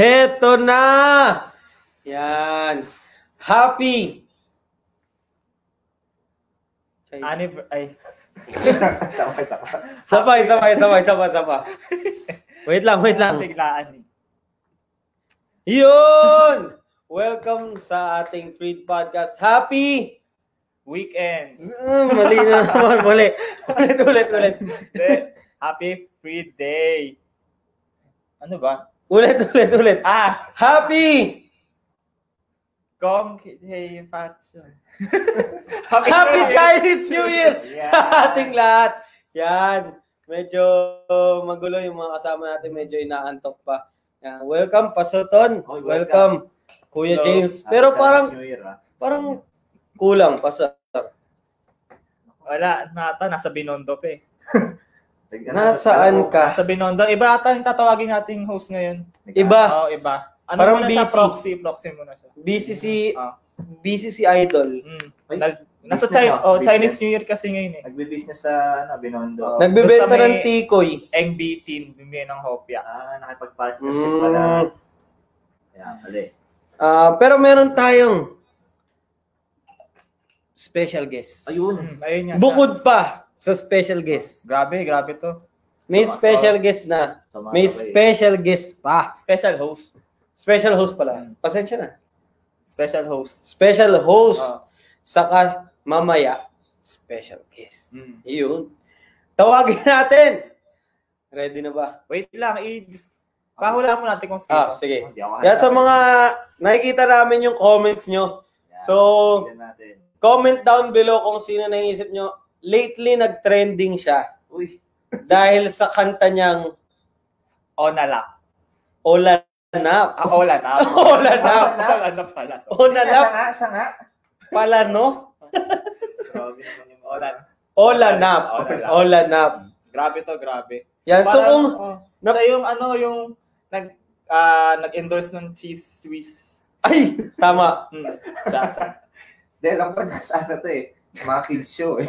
Heto na! Yan. Happy! Anniv- ay, Sabay, sabay. Sabay, sabay, sabay, sabay, sabay. Wait lang, wait lang. biglaan eh. Yun! Welcome sa ating Freed Podcast. Happy! Weekends. Mm, mali na naman, mali. Ulit, ulit, ulit. Happy free day. Ano ba? Ulit, ulit, ulit. Ah, Happy! Gong Hey Pacho. Happy Chinese New Year Yeah. sa ating lahat. Yan. Medyo magulo yung mga kasama natin. Medyo inaantok pa. Yan. Welcome, Pasoton. Oy, welcome. Kuya Hello. James. Pero Happy parang, Year, ah. parang kulang, Pastor. Wala, nata, nasa Binondo pa eh. Nasaan ka? Nasa Binondo. Iba ata yung tatawagin nating host ngayon. Iba. Oo, iba. Ano Parang muna siya? busy. Proxy. Proxy muna siya. Busy si, Ah. busy si Idol. Mm. Ay, Nag, nasa business China, ah, oh, Chinese business. New Year kasi ngayon eh. Nagbe-business sa ano, Binondo. Oh. Nagbebenta Basta may- ng tikoy. NBT, bumili ng hopya. Ah, nakipag-partnership Mm. pala. Yeah, mali. Ah, pero meron tayong special guest. Ayun. Mm, ayun nga siya. Bukod pa sa special guest. Grabe, grabe to. May Sama- special guest na. Sama May sabay. special guest pa. Special host. Special host pala. Pasensya na. Special host. Special host. Ah. Saka mamaya, special guest. Mm. Iyon. Tawagin natin. Ready na ba? Wait lang, i Pahulaan mo natin kung sino. Ah, sige. Yan sa mga nakikita namin yung comments nyo. Yeah, So-. Comment down below kung sino naisip nyo. Lately, nag-trending siya. Uy, Dahil sa kanta niyang Onalap. Olanap. Ah, Olanap. Olanap. Olanap pala. siya Olanap nga, siya nga. pala, no? Grabe naman yung Olan. Olanap. Olanap. Olanap. Grabe to, grabe. Yan, so kung... oh, nap- siya yung ano, yung nag ah, nag-endorse ng cheese Swiss. Ay, tama. Hmm. Siya, siya. Dahil lang pa nasa ano to eh. Mga kids show eh.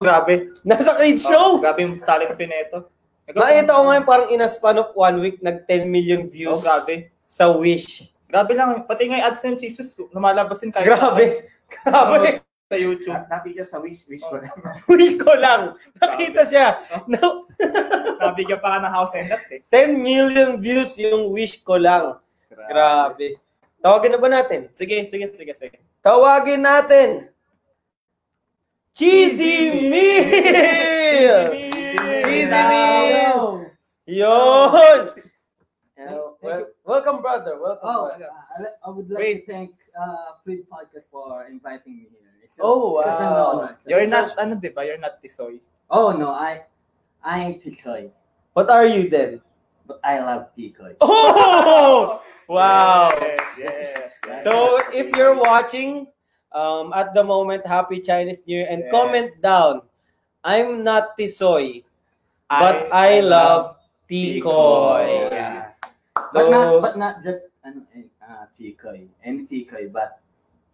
Grabe. Nasa kids Oh, show. grabe yung talent pineto. Nakita ko ngayon parang in a span of one week, nag 10 million views Oh, grabe. sa Wish. Grabe lang. Pati nga yung ads ng cheese Swiss, lumalabas din kahit Grabe. Grabe. sa YouTube. Na- Napigil sa wish, wish ko lang. Wish ko lang. Nakita siya. No, Nabigyan pa ka ng house and lot eh. 10 million views yung Wish ko lang. Grabe. Tawagin na ba natin? Sige, sige, sige, sige. Tawagin natin. Cheesy Meal! Cheesy Meal! Yun! Uh, wel- welcome, brother. Welcome. Oh, brother. uh, I would like Wait. to thank uh, Free Podcast for inviting me here. It's a- Oh, it's such an honor. So- You're so- not, ano di ba? You're not Tisoy. Oh no, I I ain't Tikoy, What are you then? but I love Tikoy. Oh! Wow! Yes, yes. yes. So, if you're watching, um, at the moment, happy Chinese New Year and Yes. comment down. I'm not Tisoy, but I, love Tikoy. Yeah. but not but not just ano, eh, uh, Tikoy, any Tikoy, but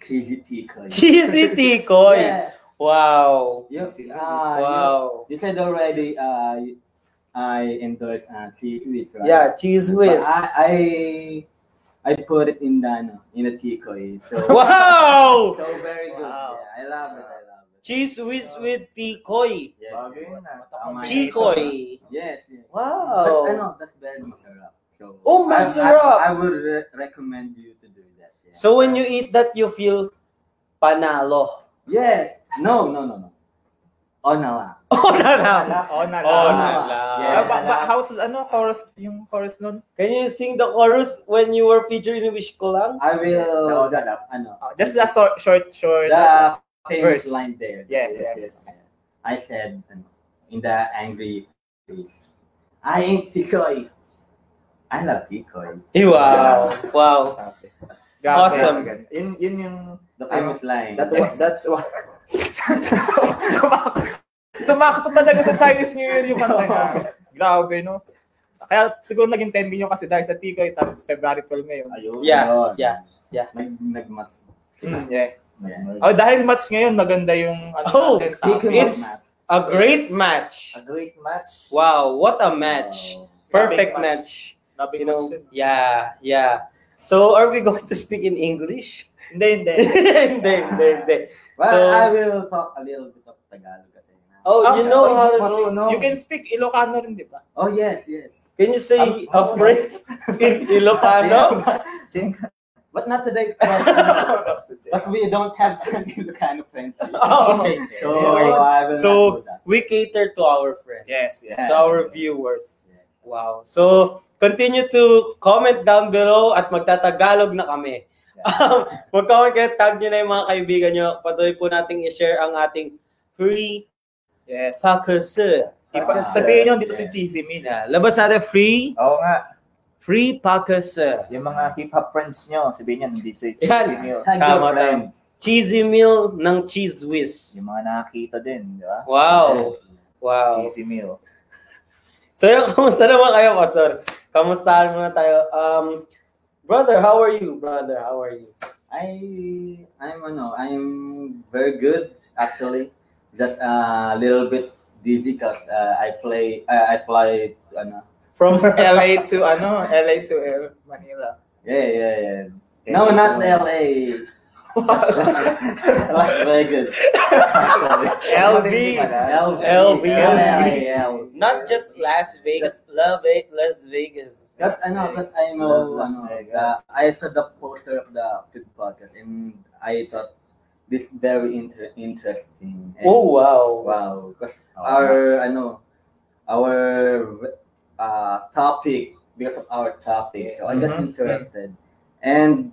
crazy Tikoy. cheesy Tikoy. Yeah. Wow. You, Cheesy. uh, Wow. you, you said already. Uh, I endorse uh, cheese whiz, right? Yeah, cheese But whiz. I, I I put it in the ano, in a Tikoy. So Wow! so very good. Wow. Yeah, I love it. I love it. Cheese whiz with Tikoy. Yes. Bagay yes. yun. Chikoy. Yes, yes. Wow. But ano, that's very masarap. So Oh, I- masarap. I, I, would re- recommend you to do that. Yeah. So when you eat that, you feel panalo. yes, no, no, no, no. Oh ah. Oh. Oh, Oh, lang. na Yeah. lang. Ah, ba, ba, how's, ano, chorus, yung chorus nun? Can you sing the chorus when you were featured in Wish Ko Lang? I will. No, just, that- ano, Oh, just a short, short, short. the famous verse. line there. Yes, yes. yes. I said in the angry face, I ain't Tikoy. I love Tikoy. Wow. Wow. Grabe. Awesome. Yun, yun yung, The famous line. that was, that's what, Sumakto. Sumakto talaga sa Chinese New Year yung kanta niya. Grabe, no? Kaya siguro naging 10 million kasi dahil sa Tikoy, tapos February 12 ngayon. ayun. Yeah, Yun. yeah, yeah. Nag, nagmatch. Mm, yeah. Yeah. Oh, dahil match ngayon, maganda yung ano Oh, natin, It's- match, A great match. A great match. Wow, what a match. Oh. Perfect match. match. Grabe You know, question. yeah, yeah. So, are we going to speak in English? Hindi, hindi. hindi, hindi, hindi. Well, So- I will talk a little bit of Tagalog. Oh, Ah, you know oh, how to speak. ano. You can speak Ilocano rin, di ba? Oh, yes, yes. Can you say Um, a phrase in Ilocano? Sing. But not today. But we don't have kind of friends. Oh, okay. So, will So. We cater to our friends. Yes. Yeah. To our viewers. Yes. Wow. So, continue to comment down below at magtatagalog na kami. Um, Mag-comment kayo, tag nyo na yung mga kaibigan nyo. Patuloy po nating i-share ang ating free Yes. pakase. Ipa, Ah, sabihin nyo dito yeah. si Cheesy Min. Yeah. Labas natin free, Oo nga. free pakase. Yung mga hip-hop friends nyo, sabihin niyan, hindi si. Cheesy Meal. Tag Tama, friends. Cheesy meal ng cheese whiz. Yung mga nakakita din, di ba? Wow. Wow. Cheesy Meal. So, yun, kamusta naman kayo, Pastor? Kamustahan muna tayo. Um, brother, how are you? Brother, how are you? I I'm ano, I'm very good actually. Just a little bit dizzy because uh, I play uh, I fly to, ano. From LA to ano, LA to uh, Manila. Yeah, yeah, yeah. No, not LA. Las Vegas. LV. LV. LV. LV. Not just Las Vegas, love it, Las Vegas. Because ano, because I know, Las Vegas. the, I saw the poster of the food podcast and I thought this very inter- interesting. And, Oh, wow. Wow. Because Oo our, ano, our uh, topic, because of our topic, so I got Mhm. interested. And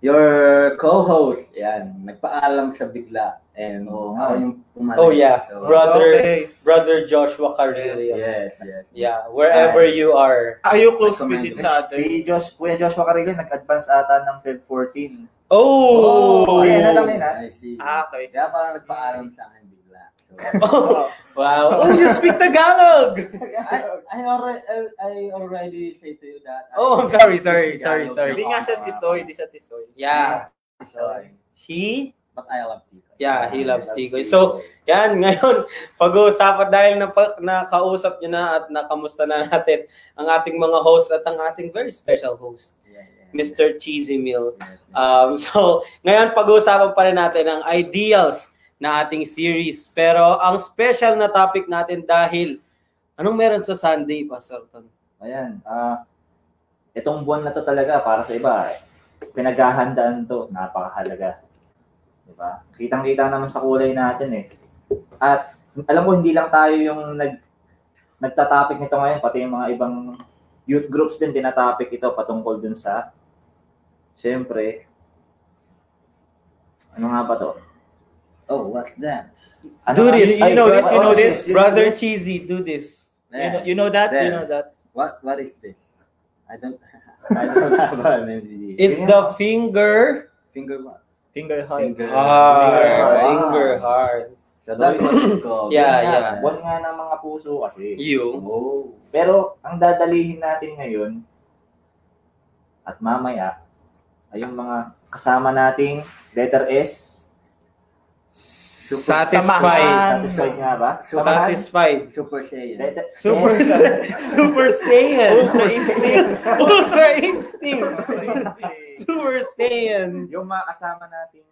your co-host, yan, nagpaalam siya bigla. And Oo ako yung pumalit. Oh, yeah. So, Brother, Okay. brother Joshua Carrillo. Yes, yes. Yeah, wherever you are. Are you close with Recommended. each other? Si Josh, Kuya Joshua Carrillo, nag-advance ata ng Feb 14. Oh! Oh, ayan na lang yun, ha? I see. Ah, okay. Kaya parang nagpaalam sa akin bigla. So, Oh, wow. Oh, you speak Tagalog! I, I already I, already say to you that. I Oh, I'm sorry, sorry, Tagalog. sorry, sorry. Hindi nga siya tisoy, hindi siya tisoy. Yeah. Sorry. He? But I love Tikoy. Yeah, he loves Tikoy. So, Yan, ngayon, pag-uusapan dahil na nakausap nyo na at nakamusta na natin ang ating mga host at ang ating very special host, yeah, yeah. Mr. Cheesy Meal. Um, so, ngayon pag-uusapan pa rin natin ang ideals na ating series. Pero ang special na topic natin dahil, anong meron sa Sunday, Pastor Ton? Ayan, ah itong buwan na to talaga para sa iba, pinaghahandaan to, napakahalaga. Diba? Kitang-kita naman sa kulay natin eh. At alam mo, hindi lang tayo yung nag nagtatopic nito ngayon, pati yung mga ibang youth groups din tinatopic ito patungkol dun sa Siyempre, ano nga ba to? Oh, what's that? Ano Do this. You know this, you know this? You know Brother this? Cheesy, do this. You know, you know that? You know that? What What is this? I don't. I don't have an idea. It's the finger, finger what? Finger high. Finger. heart. Finger Finger heart. So that's what it's called. Yeah, nga, yeah. Buwan nga ng mga puso kasi. You. Oh. Pero ang dadalihin natin ngayon at mamaya ay yung mga kasama nating letter S. Satisfied. Samahan. Satisfied nga ba? Samahan? Satisfied. Super Saiyan. Letter Super. Super Saiyan. Ultra instinct. Ultra instinct. Super Saiyan. yung mga kasama nating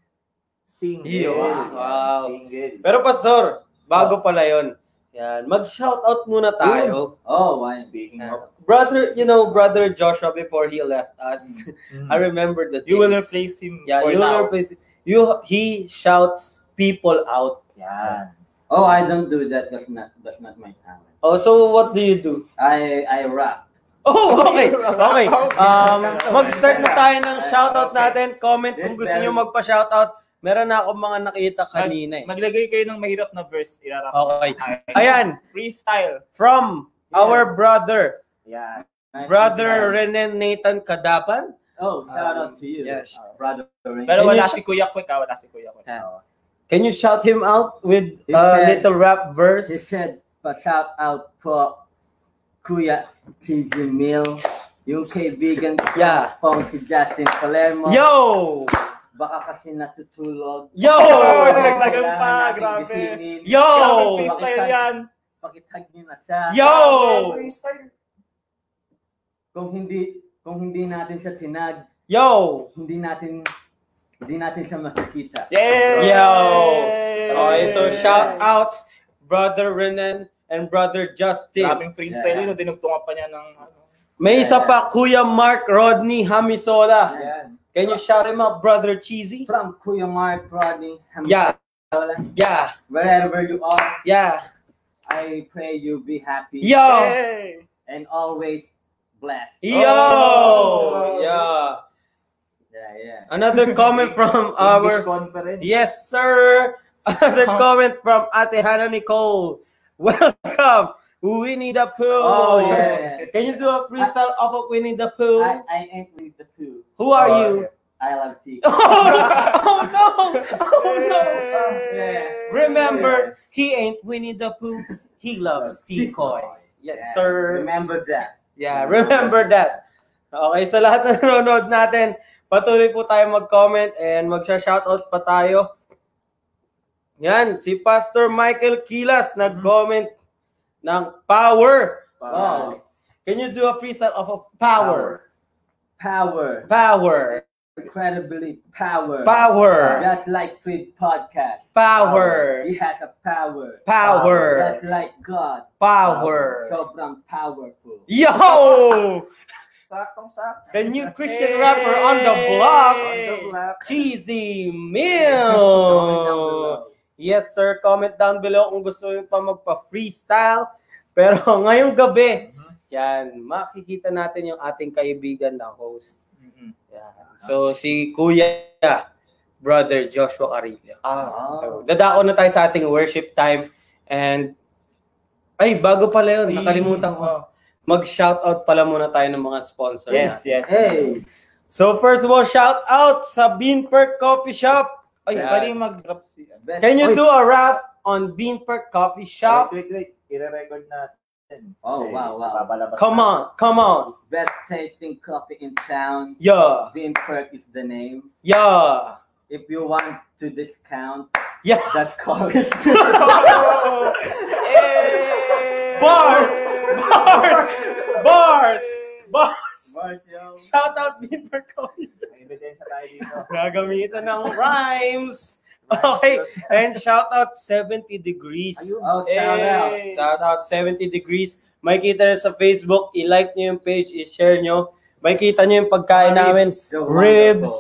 single. Yun. Wow. Single. Pero Pastor, bago pala yon. Yan, mag-shoutout muna tayo. Oh, why? Speaking of, Brother, you know, brother Joshua before he left us. I remember the You will replace him Yeah, for you will now. replace you he shouts people out. yan. Oh, I don't do that. That's not. That's not my talent. Oh, so what do you do? I I rap. Oh, okay. Okay. Um, mag-start na tayo ng shoutout natin. Comment kung gusto niyo magpa-shoutout. Meron na akong mga nakita kanina eh. Maglagay kayo ng mahirap na verse. Irarap. Okay. Ayan, Freestyle. from our brother, Yan. brother Renen Nathan Kadapan. Oh, shout out to you, Yes. uh, brother. Ray. Pero you wala si Kuya Quick, ah. Wala si Kuya. Yeah. Can you shout him out with He a said- little rap He verse? said, pa shout out po Kuya Cheesy Mill, yung kaibigan ko Yeah. pong si Justin Palermo. Yo! Baka kasi natutulog. Yo! Kailangan pa, grabe. Yo! Grabe freestyle yan. Pakitag niyo na siya. Yo! Freestyle. Kung hindi kung hindi natin siya tinag, Yo! hindi natin hindi natin siya makikita. Yay! Yo! Okay, so shout outs, Brother Renan and Brother Justin. Grabing freestyle Yeah. yun. Dinugtungan pa niya ng ano. May isa pa, Kuya Mark Rodney Hamisola. Ayan. Can you shout him out, Brother Cheesy? From Kuya Mark, Rodney, Yeah, Hamdala, yeah, wherever you are, yeah. I pray you be happy Yo! Yay! and always blessed. Yo! Oh, oh! Yeah. Yeah, yeah. Another comment from our conference. Yes, sir. Another comment from Ate Hannah Nicole. Welcome, Winnie the Pooh. Oh, yeah. Can you do a freestyle of a Winnie the Pooh? I, I ain't with the two. Who are Oh, you? I love tea. Oh, oh no! Oh no! Yeah. Remember, he ain't Winnie the Pooh. He loves Tikoy. Yes, Yeah, sir. Remember that. Yeah, remember that. Okay, sa lahat na nanonood natin, patuloy po tayo mag-comment and magsha-shoutout pa tayo. Yan, si Pastor Michael Kilas nag-comment ng power. Wow. Can you do a freestyle of a power? Power. Power. Incredibly power. Power. Just like Fred Podcast. Power. He has a power. Power. Just like God. Power. Sobrang powerful. Yo! Saktong sakto. The new Christian rapper on the block, On the block. Cheesy. Mill. Yes, sir. Comment down below kung gusto nyo pa magpa-freestyle. Pero ngayong gabi, Mhm. yan, makikita natin yung ating kaibigan na host. So, si Kuya, Brother Joshua Carillo. Ah. So, dadako na tayo sa ating worship time. And, ay, bago pala yun, nakalimutan ko. Mag-shoutout pala muna tayo ng mga sponsors. Yes, yes. Hey. So, first of all, shout out sa Bean Perk Coffee Shop. Ay, Yan. pwede mag-drop si... Best, Can you Oy. do a rap on Bean Perk Coffee Shop? Wait, wait, wait. Ire-record natin. Oh, wow, wow. Come on, come on. best tasting coffee in town? Yeah, Bean Perk is the name. yeah, If you want to discount, yeah. that's call us. Bars! Bars! Bars! Bars! Shout out Bean Perk Coffee. May ebidensya tayo dito. Gagamitan ng rhymes. Okay, and shout out 70 degrees. Oh, shout out. Shout out 70 degrees. May kita nyo sa Facebook, i-like nyo yung page, i-share nyo. May kita nyo yung pagkain Ribs. namin. Ribs,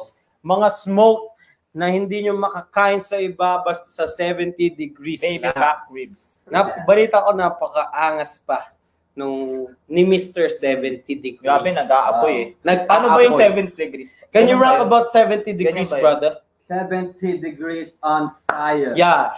mga smoke na hindi nyo makakain sa iba basta sa 70 degrees. Baby back ribs. Nap, balita ko napakaangas pa nung ni Mr. 70 degrees. Grabe, nag-aapoy eh. Nag- Paano ba yung aapoy. 70 degrees? Can you rap about 70 degrees, brother? 70 degrees on fire. Yeah.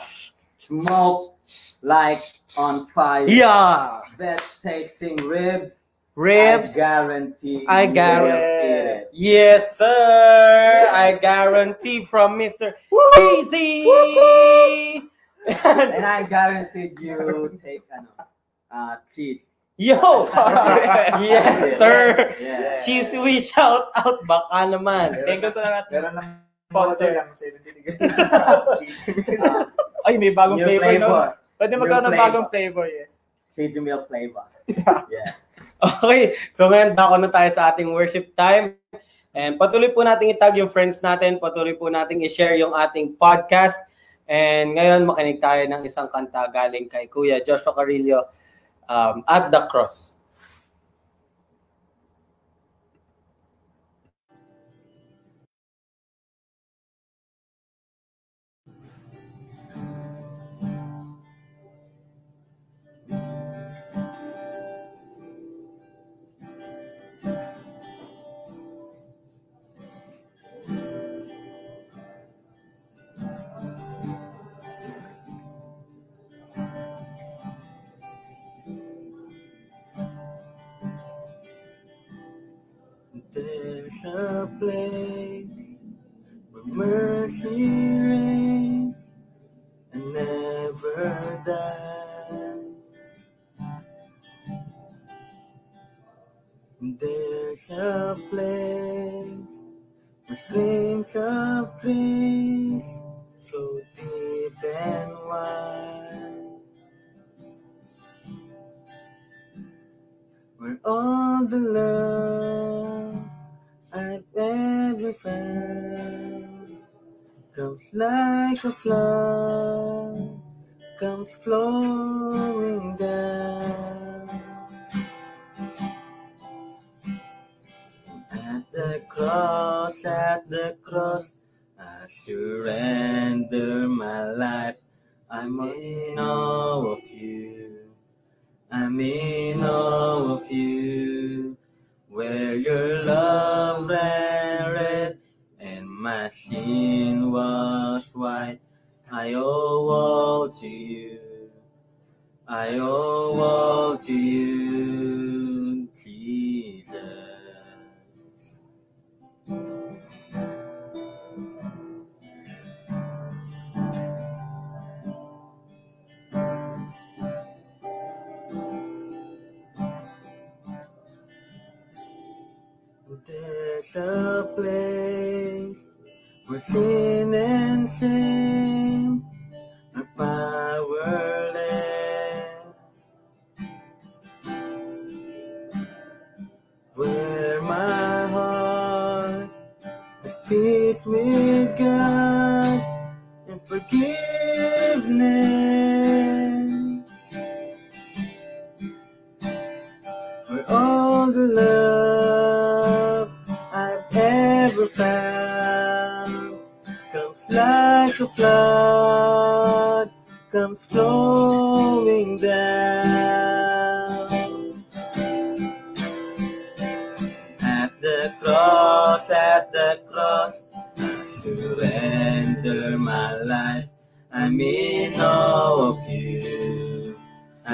Smoke like on fire. Yeah. Best tasting ribs. Ribs. I guarantee. I you guarantee. it. Yes, sir. I guarantee from Mr. Easy. And I guarantee you take ano, uh, cheese. Yo. yes, sir. Yeah. Cheesy, we shout out. Baka naman. Thank you sa lahat. Sponsor. lang 70 degrees. Uh, Ay, may bagong new flavor, no? flavor. Pwede magkaroon ng flavor. bagong flavor, yes. Cheesy milk flavor. Yeah. Okay. So ngayon, dako na tayo sa ating worship time. And patuloy po nating itag yung friends natin. Patuloy po nating i-share yung ating podcast. And ngayon, makinig tayo ng isang kanta galing kay Kuya Joshua Carillo um, at the cross. There's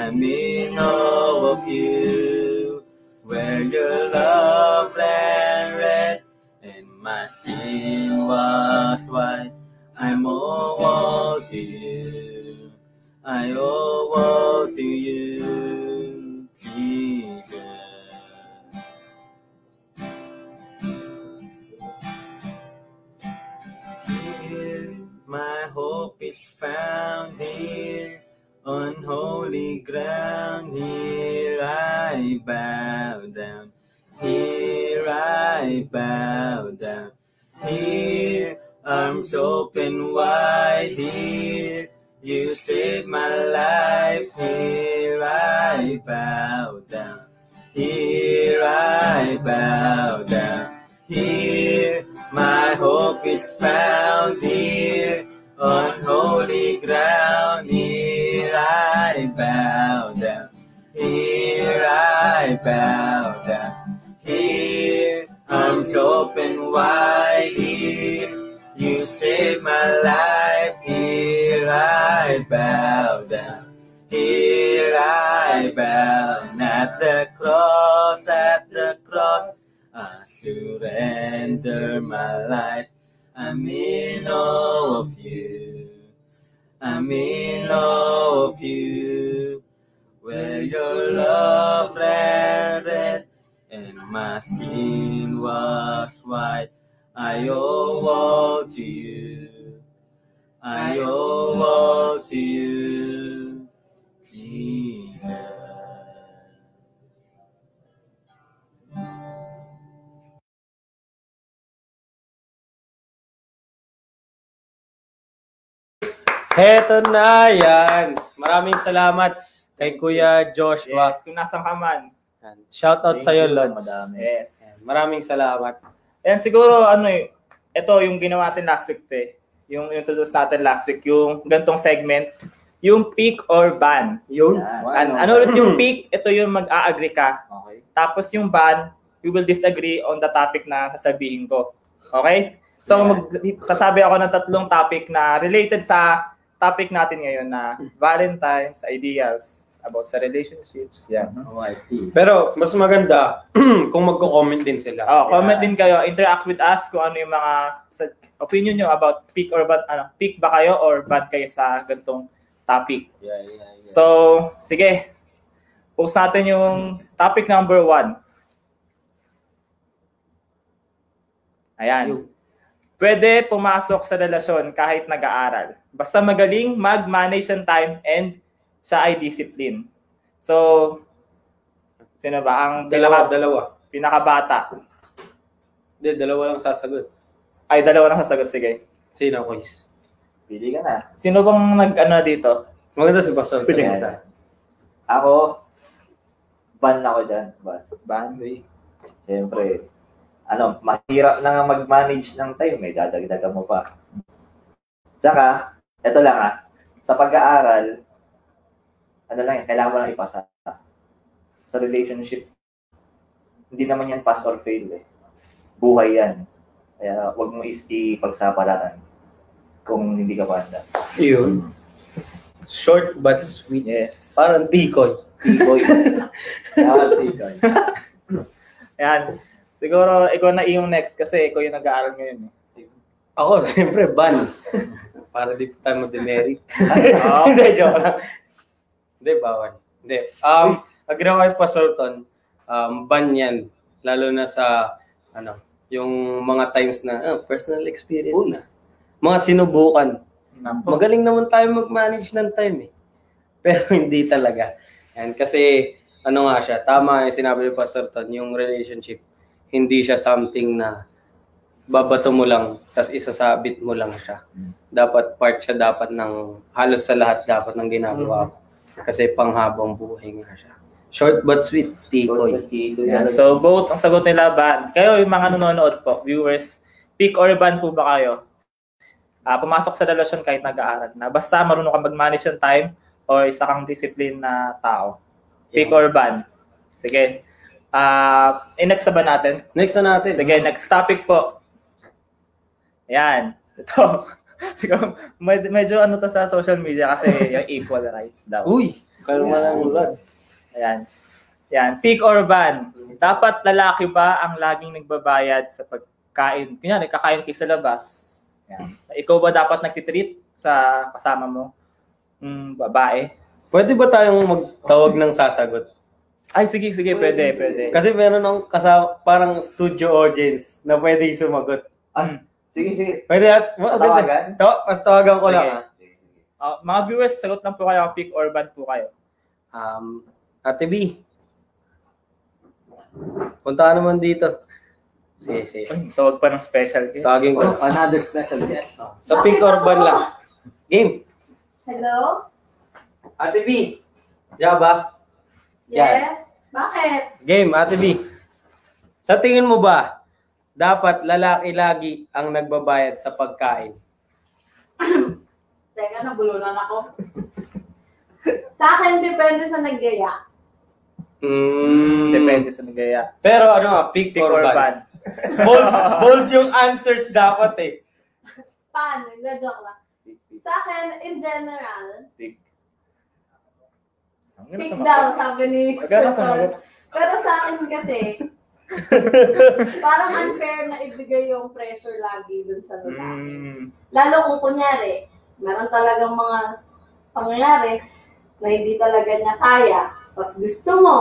I'm in awe of you. Where your love ran red and my sin was white. I'm all to you. I owe all to you, Jesus. Here, my hope is found here on holy ground. Here I bow down. Here I bow down. Here, arms open wide. Here, you saved my life. Here I bow down. Here I bow down. Here, my hope is found. Here, on holy ground. I bow down. Here, arms open wide. Here, you saved my life. Here I bow down. Here I bow at the cross, at the cross. I surrender my life. I'm in awe of you. I'm in awe of you. Where your love ran red and my sin was white. I owe all to you. I owe all to you, Jesus. Heto na yan. Maraming salamat kay Kuya Joshua. Yes, kung nasan ka man. Shout out sa iyo, you, Lods. madami. Yes. Maraming salamat. And siguro, ano eh, ito yung ginawa natin last week to eh. Yung introduce natin last week, yung gantong segment, yung pick or ban. Yun. An- Yan. ano ulit yung pick, ito yung mag-a-agree ka. Okay. Tapos yung ban, we will disagree on the topic na sasabihin ko. Okay? So, Yeah. mag, sasabi ako ng tatlong topic na related sa topic natin ngayon na Valentine's, ideals, about sa relationships. Yan. Oh, I see. Pero mas maganda kung magko-comment din sila. Oh, comment Yeah. din kayo, interact with us kung ano yung mga sa, opinion nyo about pick or ban, ano, pick ba kayo or bad kayo sa gantong topic. Yeah, yeah, yeah. So, sige. Post natin yung topic number one. Ayan. Pwede pumasok sa relasyon kahit nag-aaral. Basta magaling mag-manage ng time and siya ay discipline. So, Sino ba? Ang Dalawa, pinaka, dalawa. pinakabata. Hindi, dalawa lang sasagot. Ay, dalawa na sasagot. Sige. Sino, Kois? Pili ka na. Sino bang nag-ano dito? Maganda si Pastor. Sige. Isa. Ako, ban ako dyan. Ban. Bandy. Siyempre, ano, mahirap na nga mag-manage ng time. May dadagdagan mo pa. Tsaka, eto lang ha, sa pag-aaral, ano lang yan, kailangan mo lang ipasa. Sa relationship, hindi naman yan pass or fail eh. Buhay yan. Kaya wag mo ipagsapalaran kung hindi ka pa handa. Yun. Short but sweet. Yes. Parang tikoy. Tikoy. Healthy guys. Ayan. Siguro, ikaw na yung next kasi ikaw yung nag-aaral ngayon. Eh. Ako, siyempre, ban. Para di tayo mag-demerit. Oh. Hindi, joke lang. Hindi, bawal. Hindi. Um, agree ako kay Pastor Ton, um, ban yan. Lalo na sa, ano, yung mga times na, ah, personal experience na. Mga sinubukan. Nako. Magaling naman tayo mag-manage ng time eh. Pero hindi talaga. And kasi, ano nga siya, tama yung sinabi ni Pastor Ton, yung relationship, hindi siya something na babato mo lang, tapos isasabit mo lang siya. Dapat part siya dapat ng, halos sa lahat dapat ng ginagawa mo. Kasi panghabang buhay nga siya. Short but sweet, tikoy. So, both ang sagot nila ban. Kayo, yung mga nanonood po, viewers, pick or ban po ba kayo? Ah, pumasok sa relasyon kahit nag-aaral na. Basta marunong ka mag-manage yung time or isa kang discipline na tao. Pick or ban. Sige. Ah, uh, next na ba natin? Next na natin. Sige, next topic po. Ayan. Ito. Siguro, med- medyo ano to sa social media kasi yung equal rights daw. Uy, kalma lang Lord. Ayan. Ayan. Pick or ban. Dapat lalaki ba ang laging nagbabayad sa pagkain? Kunyari, kakain kayo sa labas. Ayan. Ikaw ba dapat nagtitreat sa kasama mo? Mm, babae? Pwede ba tayong magtawag ng sasagot? Ay, sige, sige, pwede, pwede. Kasi meron ng kasama, parang studio audience na pwede sumagot. Mm. Sige, sige. Pwede at, Tawagan? To, tawagan ko lang. Sige. ah. Sige, sige. Ah, mga viewers, sagot lang po kayo, pick or ban po kayo. Um, Ate B. Punta naman dito. Sige, sige. Ay, tawag pa ng special guest. Tawagin ko. Oh, another special guest. Sa pink or ban lang. Game. Hello? Ate B. Jaba. Yes? Bakit? Game, Ate B. Sa tingin mo ba, dapat lalaki lagi ang nagbabayad sa pagkain? Teka, nabulunan ako. sa akin, depende sa naggaya. Mm, Depende sa nagaya. Pero ano nga, pick, Pick or, or ban? ban. bold, bold yung answers dapat eh. Paano? Nag-joke lang. Pick, pick, Sa akin, in general, pick. Ang ganda pick daw, sabi ni. Pero sa akin kasi, parang unfair na ibigay yung pressure lagi dun sa lalaki. Mm. Lalo kung kunyari, meron talagang mga pangyayari na hindi talaga niya kaya, tapos gusto mo,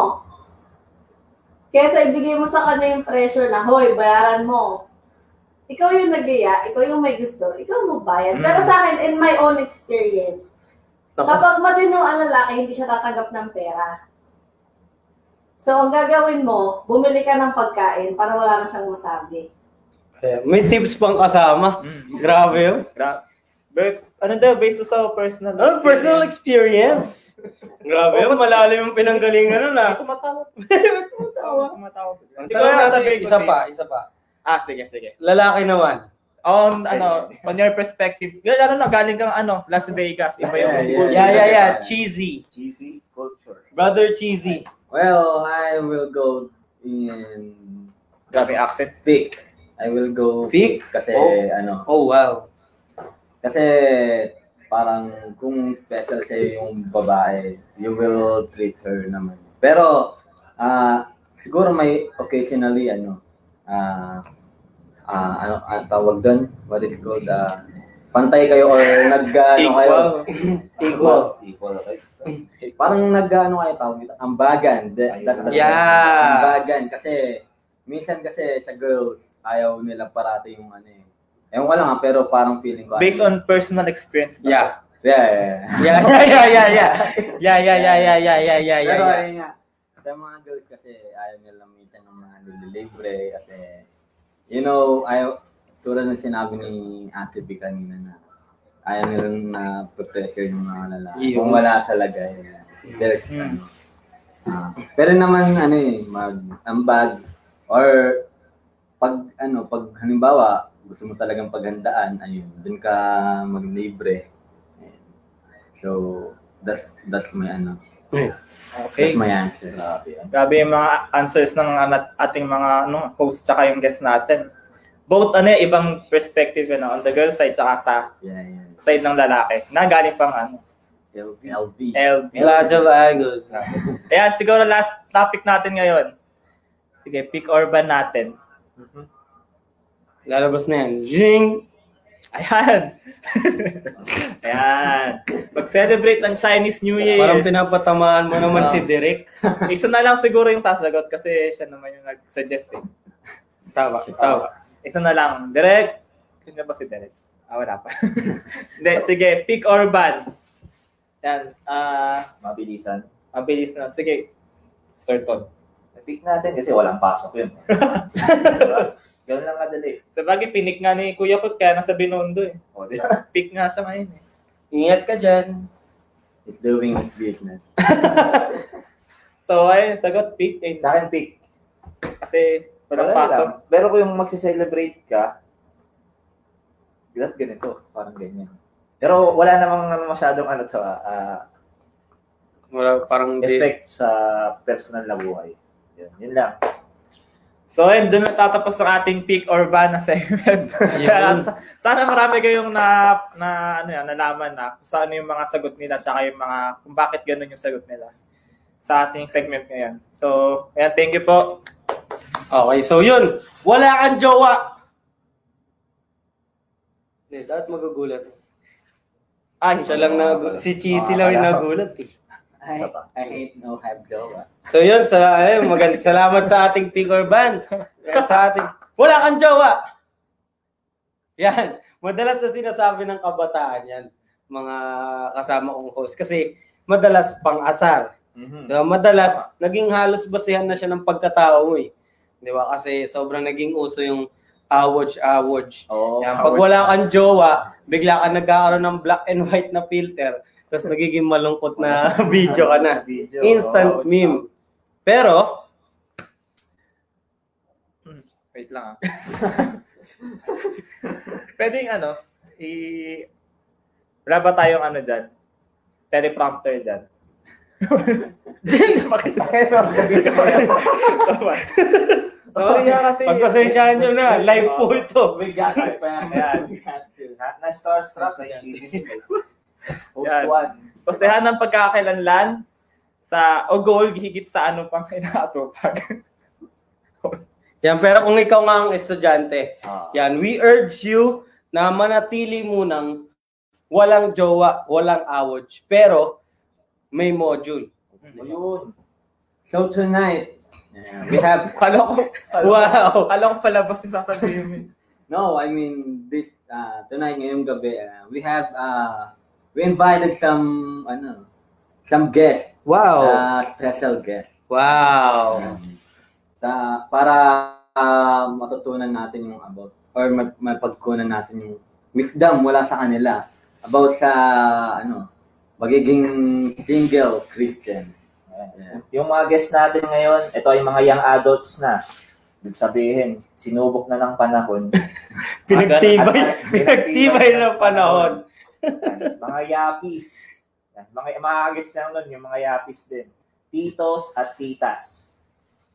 kesa ibigay mo sa kanya yung pressure na, hoy, bayaran mo. Ikaw yung nagaya, ikaw yung may gusto, ikaw mo bayad. Mm. Pero sa akin, in my own experience, Naku. kapag matino ang lalaki, hindi siya tatanggap ng pera. So, ang gagawin mo, bumili ka ng pagkain para wala na siyang masabi. Eh, May tips pang kasama. Mm. Grabe yun. Gra- But, ano daw, based sa personal Oh, personal experience. Grabe yun. Malalim yung pinanggalingan nun ah. Tumatawa. Tumatawa. Tumatawa. Hindi ko sabihin ko isa pa, isa pa. Ah, sige, sige. Lalaki naman. On, ano, on your perspective, yun, ano na, galing kang, ano, Las Vegas, iba yung Yeah. Yeah, yeah, yeah. Cheesy. Cheesy culture. Brother Cheesy. Well, I will go in Grabe accent. pick. I will go Pick? kasi Oh. ano, Oh, wow. kasi parang kung special sa yung babae, you will treat her naman. Pero ah siguro may occasionally ano ah ah, ano ang tawag doon? What is called ah pantay kayo or nag ano kayo? Equal. Equal rights. Parang nag-ano kayo tawag dito? Ambagan. That, that's the Yeah. Ambagan. Kasi, minsan kasi sa girls, ayaw nila parati yung ano eh. Ewan ko lang ha, pero parang feeling ko. Based on personal experience. Yeah. Yeah, yeah, yeah. Yeah, yeah, yeah, yeah, yeah. Yeah, yeah, yeah, yeah, yeah, yeah, yeah, Pero yeah. ayun nga, Sa mga girls kasi ayaw nila minsan ng mga nililibre kasi you know, ayaw tulad ng sinabi ni Ate B kanina na ayaw nilang na pressure ng mga lalaki. Kung wala talaga eh. There's Hmm. ano. ah, pero naman ano eh, mag ambag or pag ano, pag halimbawa gusto mo talagang paghandaan, ayun, dun ka maglibre. So, that's that's my ano, Okay. that's my answer. Grabe yan. Grabe yung mga answers ng ano, ating mga ano, host tsaka yung guest natin. Both ano, eh, ibang perspective yun, no? on the girl side tsaka sa Yeah, yeah. side ng lalaki. Na galing pang ano, LV. LV. LB. Plaza Bagos. Ayan, siguro last topic natin ngayon. Sige, pick or ban natin. Lalabas na yan. Jing! Ayan. Ayan. Mag-celebrate ng Chinese New Year. Parang pinapatamaan mo naman si Derek. Isa na lang siguro yung sasagot kasi siya naman yung nag-suggest eh. Tawa, tawa. Isa na lang. Direk. Kasi ba si Direk? Ah, wala pa. Hindi, sige. Pick or ban. Yan. Ah, Mabilisan. mabilis na. Sige. Start on. Pick natin kasi walang pasok yun. diba? Ganun lang kadali. Sa bagay, pinik nga ni Kuya Kot kaya nasa Binondo eh. O, di ba? Pick nga siya ngayon eh. Ingat ka dyan. He's doing his business. So, ayun, sagot, pick. Eh. Sa akin, pick. Kasi walang Madali pasok. lang. Pero kung yung magse-celebrate ka, dapat ganito, parang ganyan. Pero wala namang ano, masyadong ano to, ah, Wala, parang di. effect sa personal na buhay. Yun, yun lang. So, ayun, doon natatapos ang ating pick or ban na segment. Sa- sana marami kayong na, na, ano yan, nalaman na kung saan yung mga sagot nila tsaka yung mga, kung bakit ganun yung sagot nila sa ating segment ngayon. So, ayan, thank you po. Okay, so yun. Wala kang jowa. Hindi, dapat magugulat. Ah, siya lang na si Cheesy lang yung nagulat eh. I. I hate no have jowa. So yun, sa, ayun, magand- salamat sa ating pick or ban. At sa ating, wala kang jowa! Yan. Madalas na sinasabi ng kabataan yan, mga kasama kong host. Kasi madalas pang asar. Mhm. Diba? Madalas, naging halos basihan na siya ng pagkatao mo eh. Di ba? Kasi sobrang naging uso yung awodge-awodge. Oo, Yan, pag wala kang jowa, bigla ka nagkakaroon ng black and white na filter, tapos nagiging malungkot na video ka na. Video. Instant Oo, meme. Pero, Wait lang ah. Pwedeng ano, i... Wala ba tayong ano dyan? Teleprompter dyan? Bakit tayo Sorry ah, kasi... pagpasensyahan nyo na, live po ito. We got it, fam. Ayan. We got you. Na, na starstruck kay Cheesy. Host Yan. one. Pasehan ng pagkakailanlan sa o goal higit sa ano pang inaatupag. Yan, pero kung ikaw nga ang estudyante, Ah. yan, we urge you na manatili munang walang jowa, walang awodge, pero may module. Ayun. So tonight, yeah, we have Kala ko, Wow! kala ko palabas yung sasabihin mo. No, I mean this uh, tonight ngayong gabi uh, we have uh, we invited some ano some guests, Wow! uh, special guests. Wow! Ta- para uh, matutunan natin yung about or mag- mapagkunan natin yung wisdom mula sa kanila about sa ano magiging single Christian. Yeah. Yung mga guests natin ngayon, ito ay mga young adults na. Ibig sabihin, sinubok na ng panahon. Pinagtibay, pinagtibay ng panahon. mga yapis. Mga mga agits lang nun, yung mga yapis din. Titos at titas.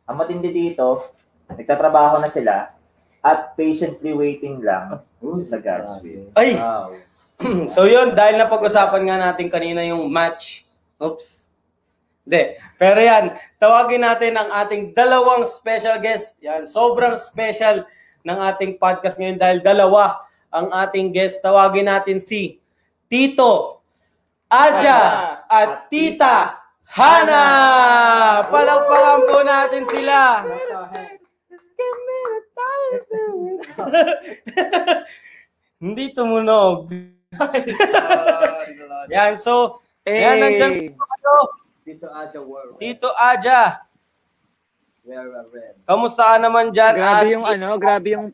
Ang matindi dito, nagtatrabaho na sila at patiently waiting lang sa God's will. Ay! Wow. so yun, dahil napag-usapan nga natin kanina yung match. Oops. Hindi. Pero yan, tawagin natin ang ating dalawang special guest. Yan, sobrang special ng ating podcast ngayon dahil dalawa ang ating guest. Tawagin natin si Tito, Aja, at Tita Hana! Palagpakan po natin sila. Hindi tumunog. Yan, so, yan, nandyan po kayo. Dito Aja World. Tito Aja, well, well. Kamusta ka naman dyan? Grabe yung ano, grabe yung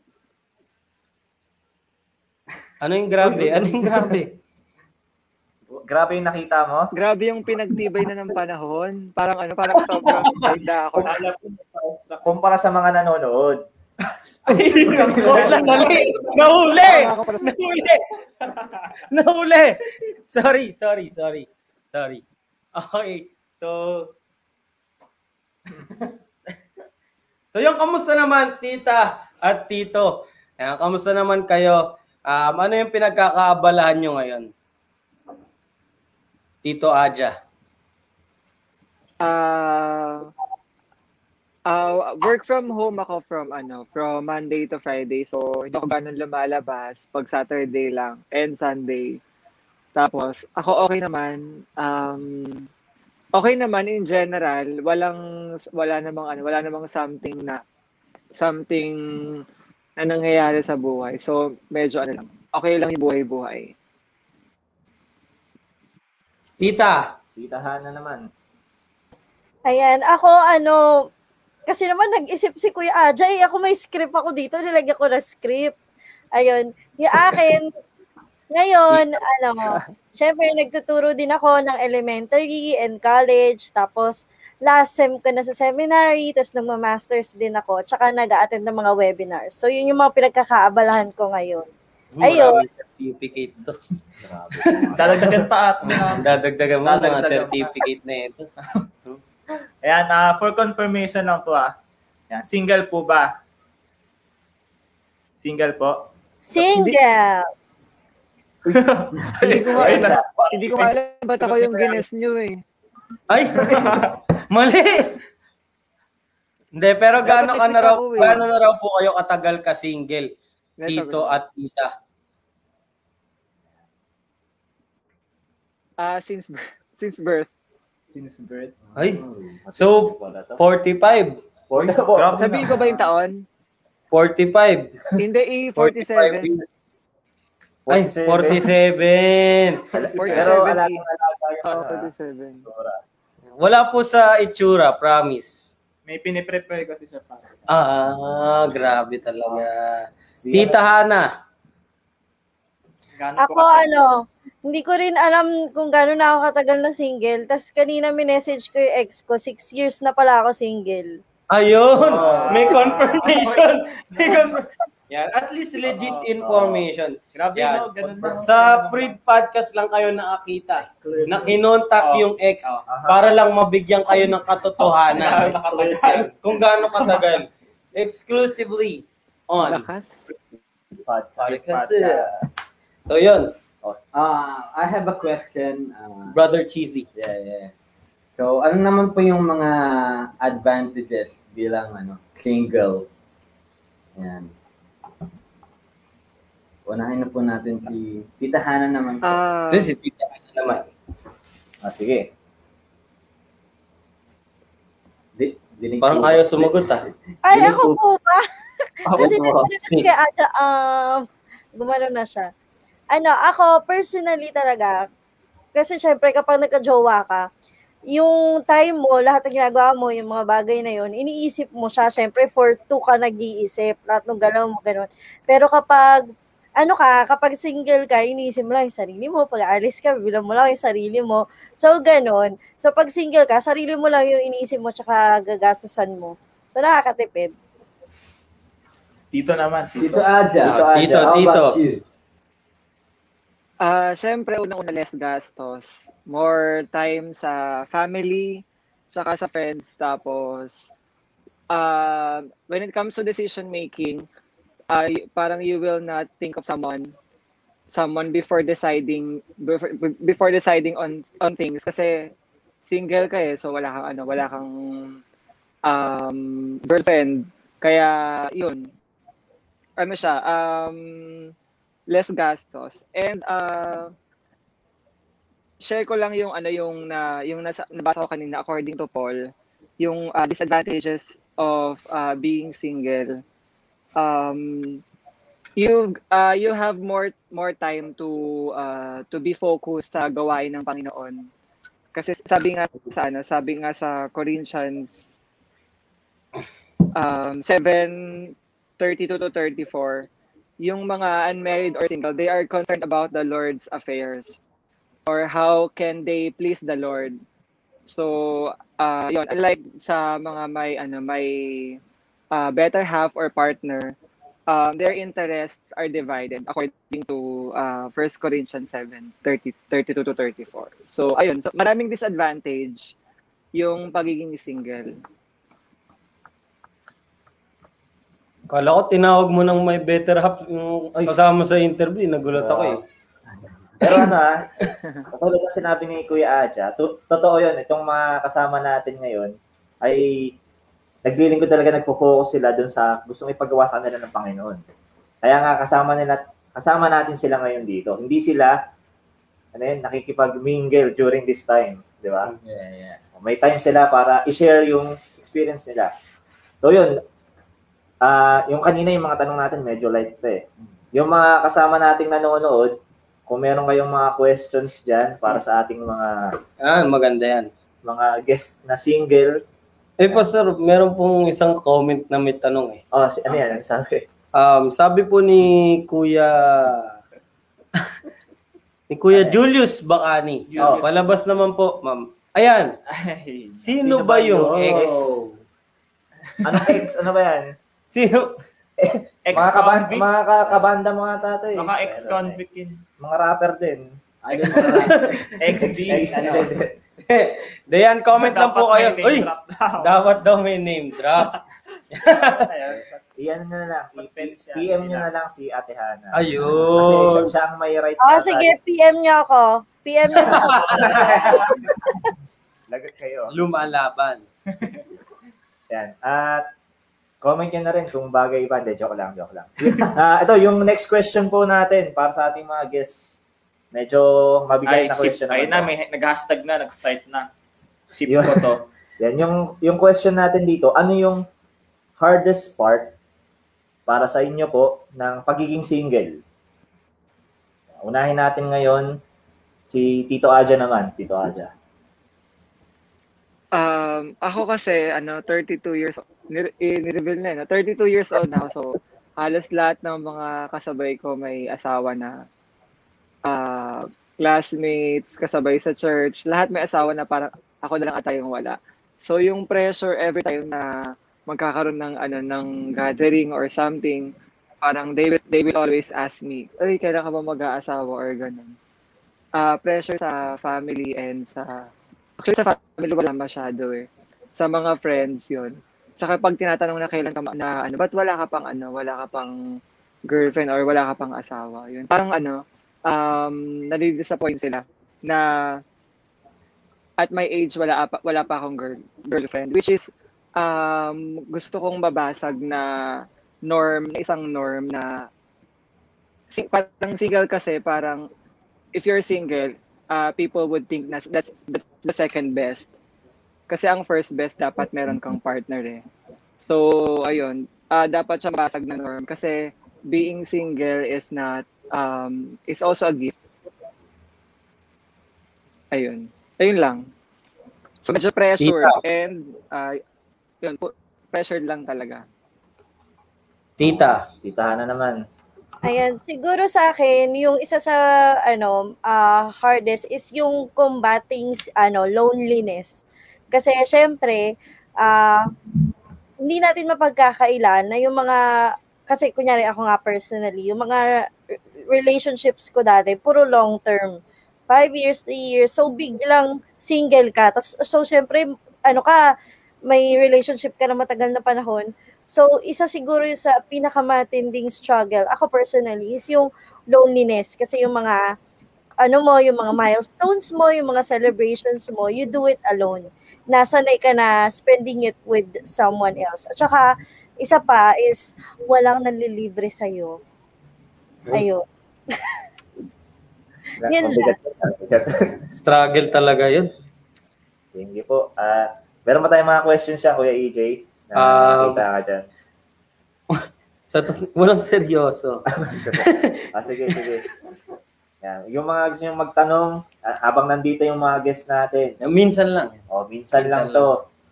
Ano yung grabe? Ano yung grabe? Grabe yung nakita mo. grabe yung pinagtibay na ng panahon. Parang ano, parang sobrang ganda ako. Kumpara sa mga nanonood. Nali. Nahuli! Pala- Nahuli! Nahuli! Sorry, sorry, sorry. Sorry. Okay. So, so yung kamusta naman, tita at tito? Ayan, kamusta naman kayo? Um, ano yung pinagkakaabalahan nyo ngayon? Tito Aja. Ah, ah, work from home ako from ano, from Monday to Friday. So, hindi ako ganun lumalabas pag Saturday lang and Sunday. Tapos, ako okay naman. Um, okay naman in general. Walang, wala namang ano, wala namang something na, something na nangyayari sa buhay. So, medyo ano lang. Okay lang yung buhay-buhay. Tita, Titahan na naman. Ayan, ako ano, kasi naman nag-isip si Kuya Ajay, ako may script ako dito, nilagyan ko na script. Ayun, yung akin, ngayon, ano, syempre nagtuturo din ako ng elementary and college, tapos last sem ko na sa seminary, tapos nagma-masters din ako, tsaka nag-attend ng mga webinars. So, yun yung mga pinagkakaabalahan ko ngayon. Ayun. Certificate to. Dadagdagan pa at Dadagdagan mo mga certificate na ito. Ayan, ah, for confirmation lang po ah. Ayan, single po ba? Single po? Single! Hindi ko nga, na. hindi ko alam ba't ako yung gines nyo eh. Ay! Mali! Hindi, pero gaano ka na raw, eh. gaano na raw po kayo katagal ka single, tito at tita? Ah, since birth, since birth. Since birth. Ay, so, pala to. 45. Four na po. Sabihin ko ba yung taon? 45. Hindi, eh, 47. Ay, 47. 47. Pero alagang alaga yung Oo, 47. Dora. Wala po sa itsura, promise. May piniprepare kasi siya para sa... Ah, grabe talaga. Si- Tita Hana. Ako ano, hindi ko rin alam kung gano'n na ako katagal na single. Tapos kanina minessage ko yung ex ko, six years na pala ako single. Ayun! Ah. May confirmation. May confirm- Yan, at least legit Ah, information. Grabe Yan. no, ganun na. Sa Freed Podcast lang kayo nakakita na kinontak Oh. yung ex Oh, para lang mabigyan kayo ng Oh, katotohanan. Kung gaano katagal. Exclusively on Lakas. Podcast. Podcast. So yun, Uh, I have a question. Uh, Brother Cheesy. Yeah, yeah. So, ano naman po yung mga advantages bilang ano, single? Yan. Unahin na po natin si Tita Hana naman po. Ah, Ito si Tita Hana naman. Ah, sige. Di, dinig Parang po. ayaw sumagot ah. Ay, ako po. ba? Ako Kasi po. kay Aja, um, gumano na siya. Ano, ako, personally talaga, kasi syempre kapag nagka-jowa ka, yung time mo, lahat ng ginagawa mo, yung mga bagay na yun, iniisip mo siya, syempre for two ka nag-iisip, lahat ng galaw mo, ganun. Pero kapag, ano ka, kapag single ka, iniisip mo lang yung sarili mo, pag aalis ka, bilang mo lang yung sarili mo. So, ganun. So, pag single ka, sarili mo lang yung iniisip mo, tsaka gagastusan mo. So, nakakatipid. Tito naman. Tito Aja. Tito Aja, Tito, how Tito. you? Ah, syempre unang-una less gastos. More time sa family, saka sa friends. Tapos, uh, when it comes to decision making, uh, parang you will not think of someone someone before deciding before, before deciding on on things kasi single ka eh so wala kang ano wala kang um girlfriend kaya yun ano siya um less gastos. And uh, share ko lang yung ano yung na yung nasa, nabasa ko kanina according to Paul, yung uh, disadvantages of uh, being single. Um, you uh, you have more more time to uh, to be focused sa gawain ng Panginoon. Kasi sabi nga sa ano, sabi nga sa Corinthians um, 7, 32 to 34, yung mga unmarried or single, they are concerned about the Lord's affairs or how can they please the Lord. So, uh, yun, unlike sa mga may, ano, may uh, better half or partner, um, their interests are divided according to uh, 1 Corinthians 7, 30, 32 to 34. So, ayun. So, maraming disadvantage yung pagiging single. Kala ko tinawag mo ng may better half yung kasama sa interview. Nagulat ako eh. Pero ano ah, katulad ng sinabi ni Kuya Aja, to- totoo yun, itong mga kasama natin ngayon ay naglilingkod talaga nagpo-focus sila dun sa gustong ipagawa sa kanila ng Panginoon. Kaya nga kasama nila kasama natin sila ngayon dito. Hindi sila ano yun, nakikipag-mingle during this time, di ba? Yeah, yeah. May time sila para i-share yung experience nila. So yun, ah yung kanina yung mga tanong natin medyo light pa eh. Yung mga kasama nating nanonood, kung meron kayong mga questions dyan para sa ating mga Ah, maganda yan. mga guest na single, Eh po sir, meron pong isang comment na may tanong eh. oh, si, ano yan, sabi? Um, sabi po ni Kuya ni Kuya Julius Bacani. Julius. Oh, palabas naman po, ma'am. Ayan, Ay, sino, ba yung yun? ex? Anong ex? Ano ba yan? Sino? Mga, kaban, ex-convict. mga ka- kabanda mga tato eh. Mga ex-convict yun. Mga rapper din. I don't know. XG. ano? Dayan, comment lang po kayo. Uy, dapat daw may name drop. Iyan na lang. PM nyo na lang si Ate Hana. Kasi Ayun. siya, siya ang may rights. Ah, sa- sige, PM niyo ako. PM niyo sa Lagot kayo. Lumalaban. Yan. At comment nyo na rin kung bagay ba. Hindi, joke lang, joke lang. Ah, ito, yung next question po natin para sa ating mga guests. Medyo mabigat na question Ayun na, naman. may nag-hashtag na, nag-start na. Ship Yun. ko to. Yan, yung, yung question natin dito, ano yung hardest part para sa inyo po ng pagiging single? Unahin natin ngayon si Tito Aja naman. Tito Aja. Um, ako kasi, ano, 32 years old. Nire- eh, Nireveal na, eh, no? 32 years old na ako. So, halos lahat ng mga kasabay ko may asawa na ah, classmates, kasabay sa church. Lahat may asawa na parang ako na lang ata yung wala. So, yung pressure every time na magkakaroon ng ano ng gathering or something, parang they will, they will always ask me, "Ay, kailan ka ba mag-aasawa?" or ganun. Ah, pressure sa family and sa Actually, sa family wala masyado eh. Sa mga friends yun. Tsaka pag tinatanong na kailan ka ma- na ano, ba't wala ka pang ano, wala ka pang girlfriend or wala ka pang asawa. Yun. Parang ano, um, nadi-disappoint sila na at my age wala pa, wala pa akong girl, girlfriend which is um, gusto kong mabasag na norm, na isang norm na si, parang single kasi parang if you're single, uh, people would think na that's, that's the second best. Kasi ang first best dapat meron kang partner eh. So, ayun, uh, dapat siya basag na norm kasi being single is not um is also a gift. Ayun. Ayun lang. So medyo pressure and uh, yun, pressured lang talaga. Tita. Tita Hana naman. Ayan, siguro sa akin, yung isa sa ano, ah, hardest is yung combating ano, loneliness. Kasi syempre, ah hindi natin mapagkakailan na yung mga kasi kunyari ako nga personally, yung mga relationships ko dati puro long term. Five years, three years. So, biglang single ka. Tas, so, syempre, ano ka, may relationship ka na matagal na panahon. So, isa siguro yung sa pinakamatinding struggle, ako personally, is yung loneliness. Kasi yung mga, ano mo, yung mga milestones mo, yung mga celebrations mo, you do it alone. Nasanay ka na spending it with someone else. At saka, isa pa is, walang nanlilibre sa'yo. Ayun. Yun Mabigat mabigat. Struggle talaga yun. Thank you po. Ah, meron ba tayong mga questions siya, Kuya EJ? Na Um, kita ka dyan. Sa walang seryoso. ah, sige, sige. Yan. Yung mga gusto nyo magtanong, ah, habang nandito yung mga guests natin, Minsan lang. o minsan, Minsan lang lang. to.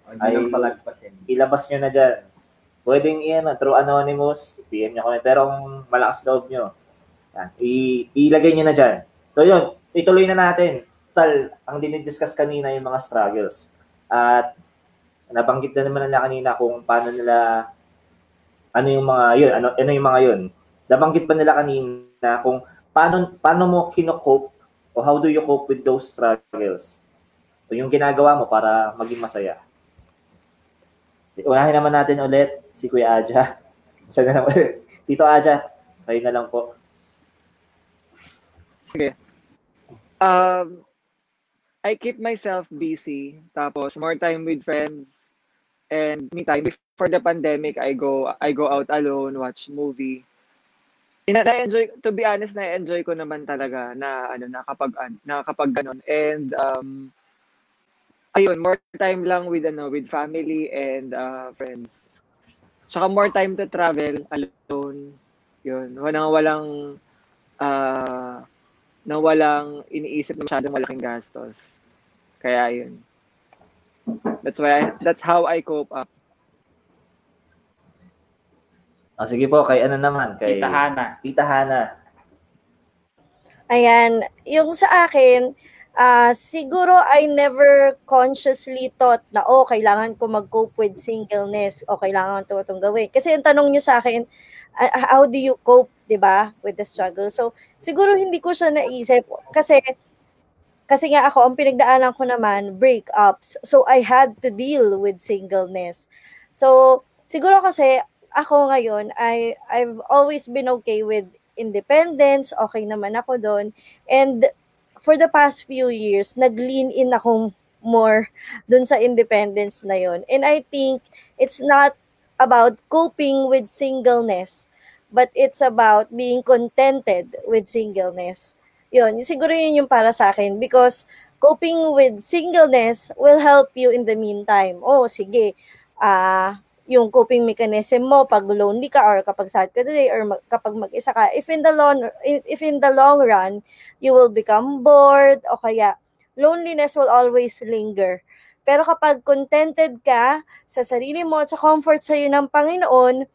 Huwag Ay. palagpasin. ilabas nyo na dyan. Pwedeng yan, through anonymous, PM nyo kami. Pero kung malakas loob nyo, yan, i- ilagay nyo na dyan. So yun, ituloy na natin. Total, ang dinidiscuss kanina yung mga struggles. At nabanggit na naman nila kanina kung paano nila, ano yung mga yun, ano, ano yung mga yun. Nabanggit pa nila kanina kung paano, paano mo kino-cope o how do you cope with those struggles. O yung ginagawa mo para maging masaya. Unahin naman natin ulit si Kuya Aja. Siya na naman ulit. Tito Aja, kayo na lang po. Sige. Um, I keep myself busy. Tapos more time with friends and me time. Before the pandemic, I go I go out alone, watch movie. Ina na-enjoy, to be honest, na-enjoy ko naman talaga na ano na kapag na kapag ganun. And um ayun, more time lang with ano with family and uh, friends. Tsaka more time to travel alone. Yun, walang walang ah na walang iniisip na masyadong malaking gastos. Kaya yun. That's why I, that's how I cope up. Ah, sige po, kay ano naman? Kay Tita Hana. Tita Hana. Ayan, yung sa akin, ah siguro I never consciously thought na, oh, kailangan ko mag-cope with singleness o kailangan ko itong gawin. Kasi yung tanong nyo sa akin, how do you cope, di ba, with the struggle? So, siguro hindi ko siya naisip kasi kasi nga ako, ang pinagdaanan ko naman, breakups. So, I had to deal with singleness. So, siguro kasi ako ngayon, I, I've always been okay with independence. Okay naman ako doon. And for the past few years, nag-lean in akong more dun sa independence na yon. And I think it's not about coping with singleness, but it's about being contented with singleness. Yun, siguro yun yung para sa akin because coping with singleness will help you in the meantime. Oh, sige, ah, yung coping mechanism mo pag lonely ka or kapag sad ka today or mag- kapag mag-isa ka, if in the long if in the long run you will become bored o kaya loneliness will always linger. Pero kapag contented ka sa sarili mo at sa comfort sa ng Panginoon,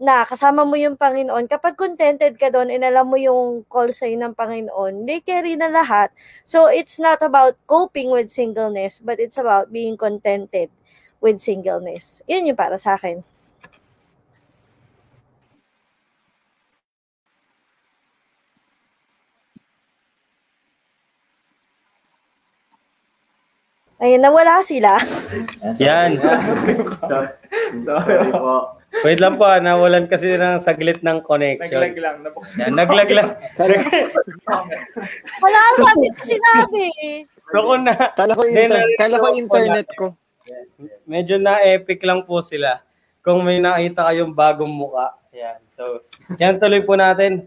na kasama mo yung Panginoon, kapag contented ka doon and alam mo yung call sa ng Panginoon, they carry na lahat. So it's not about coping with singleness, but it's about being contented with singleness. Yun yung para sa akin. Ayun, nawala sila. Yan. Sorry po. Wait lang po, ah, nawalan kasi ng saglit ng connection. Naglag lang. Napos. Yan, naglag lang. Wala, sabi ko sinabi. Ako na, Kala ko, Then, inter- kala ko ko internet ko. medyo na-epic lang po sila. Kung may nakita kayong bagong muka. Yan. So, yan tuloy po natin.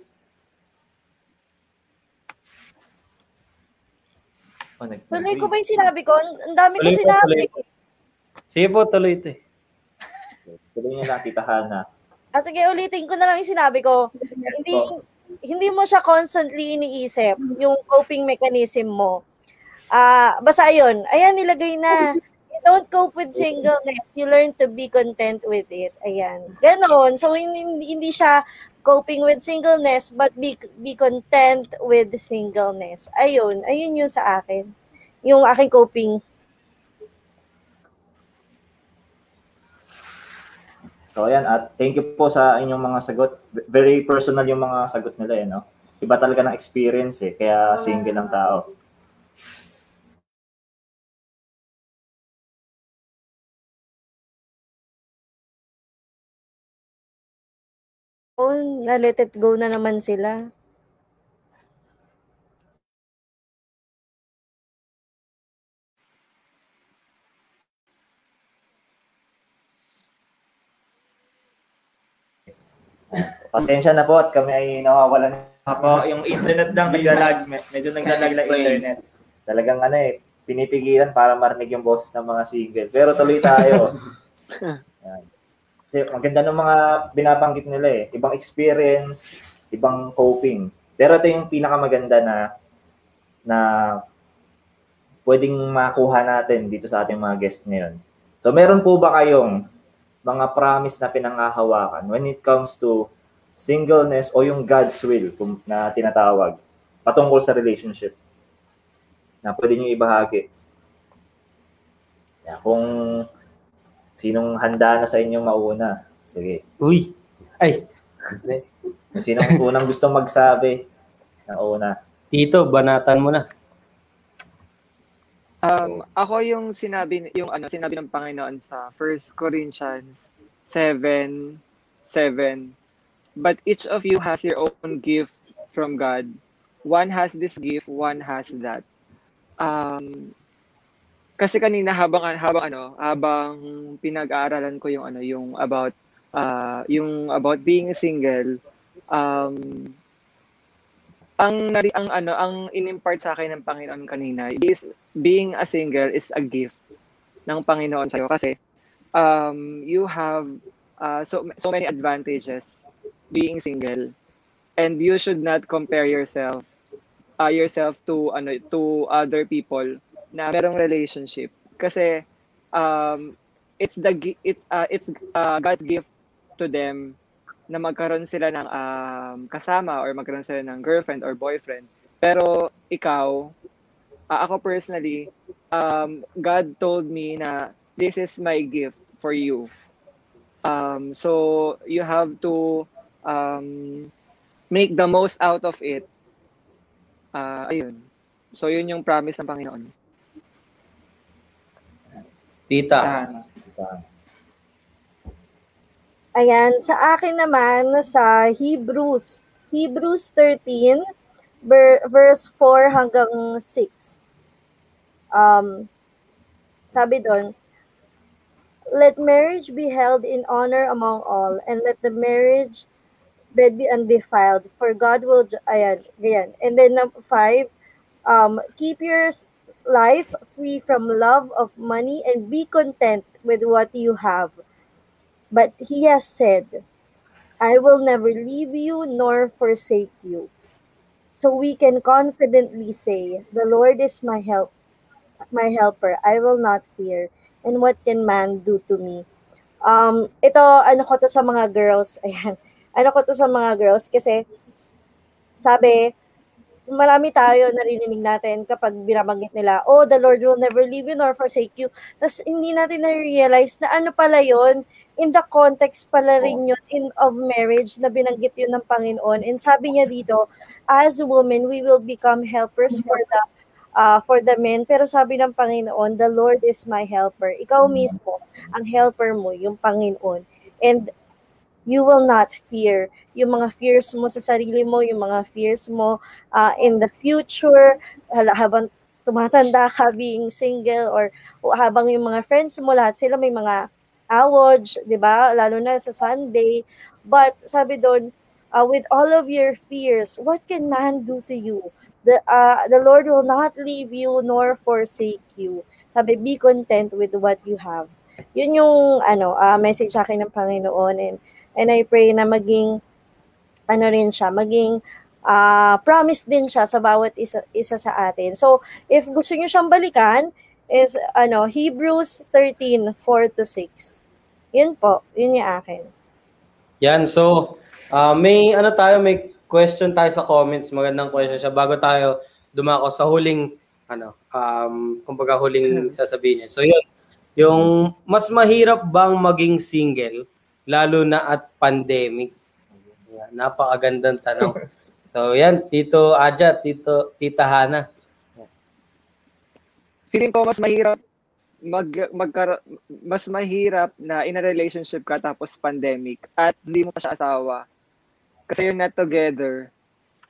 Oh, nag- Tuloy ko ba yung sinabi ko? Ang ang dami ko Tuloy po, sinabi. tuloy Sige po, tuloy ito. eh. Tuloy niyo lang, Tita Hana. Ah, sige, ulitin ko na lang yung sinabi ko. Hindi, hindi mo siya constantly iniisip, yung coping mechanism mo. Ah, basta ayun, ayan, nilagay na. You don't cope with singleness, you learn to be content with it. Ayan. Ganon. So, hindi, hindi siya coping with singleness, but be, be content with singleness. Ayun, ayun yung sa akin. Yung aking coping. So, ayan. At thank you po sa inyong mga sagot. Very personal yung mga sagot nila, eh, no? Iba talaga ng experience, eh. Kaya single ang tao. Oh, na let it go na naman sila. Pasensya na po at kami ay nawawalan Apo, yung internet lang naglalag. Me- Medyo naglalag lang internet. talagang ano eh, pinipigilan para marinig yung boses ng mga single. Pero tuloy tayo. Yan. Ang ganda ng mga binabanggit nila eh. Ibang experience, ibang coping. Pero ito yung pinakamaganda na na pwedeng makuha natin dito sa ating mga guest ngayon. So meron po ba kayong mga promise na pinangahawakan when it comes to singleness o yung God's will na tinatawag patungkol sa relationship na pwede nyo ibahagi? Yeah, kung sinong handa na sa inyo mauna, sige. Uy. Ay, sinong unang gusto magsabi na una. Tito, banatan mo na. Um, ako yung sinabi yung ano sinabi ng Panginoon sa 1 Corinthians 7 7 But each of you has your own gift from God. One has this gift, one has that. Um kasi kanina habang habang ano, habang pinag-aaralan ko yung ano, yung about uh, yung about being single, um ang nari ang ano ang inimpart sa akin ng Panginoon kanina is being a single is a gift ng Panginoon sa iyo kasi um you have uh, so so many advantages being single and you should not compare yourself uh, yourself to ano to other people na merong relationship kasi um it's the it's uh, it's uh, God's gift to them na magkaroon sila ng um, kasama or magkaroon sila ng girlfriend or boyfriend. Pero ikaw, uh, ako personally, um, God told me na this is my gift for you. Um, so you have to um, make the most out of it. Uh, ayun. So yun yung promise ng Panginoon. Tita. Ayan, sa akin naman, sa Hebrews, Hebrews 13, ver- verse 4 hanggang 6. Um, sabi doon, Let marriage be held in honor among all, and let the marriage bed be undefiled, for God will, ayan, ganyan. And then number 5, um, keep your life free from love of money and be content with what you have. But he has said, I will never leave you nor forsake you. So we can confidently say, The Lord is my help, my helper. I will not fear. And what can man do to me? Um, ito, ano ko to sa mga girls. Ayan. Ano ko to sa mga girls kasi sabi, marami tayo narinig natin kapag binabanggit nila, oh, the Lord will never leave you nor forsake you. Tapos hindi natin na-realize na ano pala yon in the context pala rin yun in of marriage na binanggit yun ng Panginoon. And sabi niya dito, as women, we will become helpers for the uh, for the men. Pero sabi ng Panginoon, the Lord is my helper. Ikaw mismo, ang helper mo, yung Panginoon. And you will not fear yung mga fears mo sa sarili mo, yung mga fears mo uh, in the future, habang tumatanda ka being single or, habang yung mga friends mo, lahat sila may mga awards, di ba? Lalo na sa Sunday. But sabi doon, uh, with all of your fears, what can man do to you? The, uh, the Lord will not leave you nor forsake you. Sabi, be content with what you have. Yun yung ano, uh, message sa akin ng Panginoon and and I pray na maging ano rin siya, maging ah, promise din siya sa bawat isa, isa sa atin. So, if gusto niyo siyang balikan, is ano, Hebrews 13, 4 to 6. Yun po, yun yung akin. Yan, so ah, may ano tayo, may question tayo sa comments. Magandang question siya bago tayo dumako sa huling ano, um, kumbaga huling sasabihin niya. So yun, yung mas mahirap bang maging single lalo na at pandemic? Yan, napakagandang tanong. So yan, Tito Aja, Tito Tita Hana. feeling ko mas mahirap mag magkar mas mahirap na in a relationship ka tapos pandemic at hindi mo pa siya asawa. Kasi you're not together.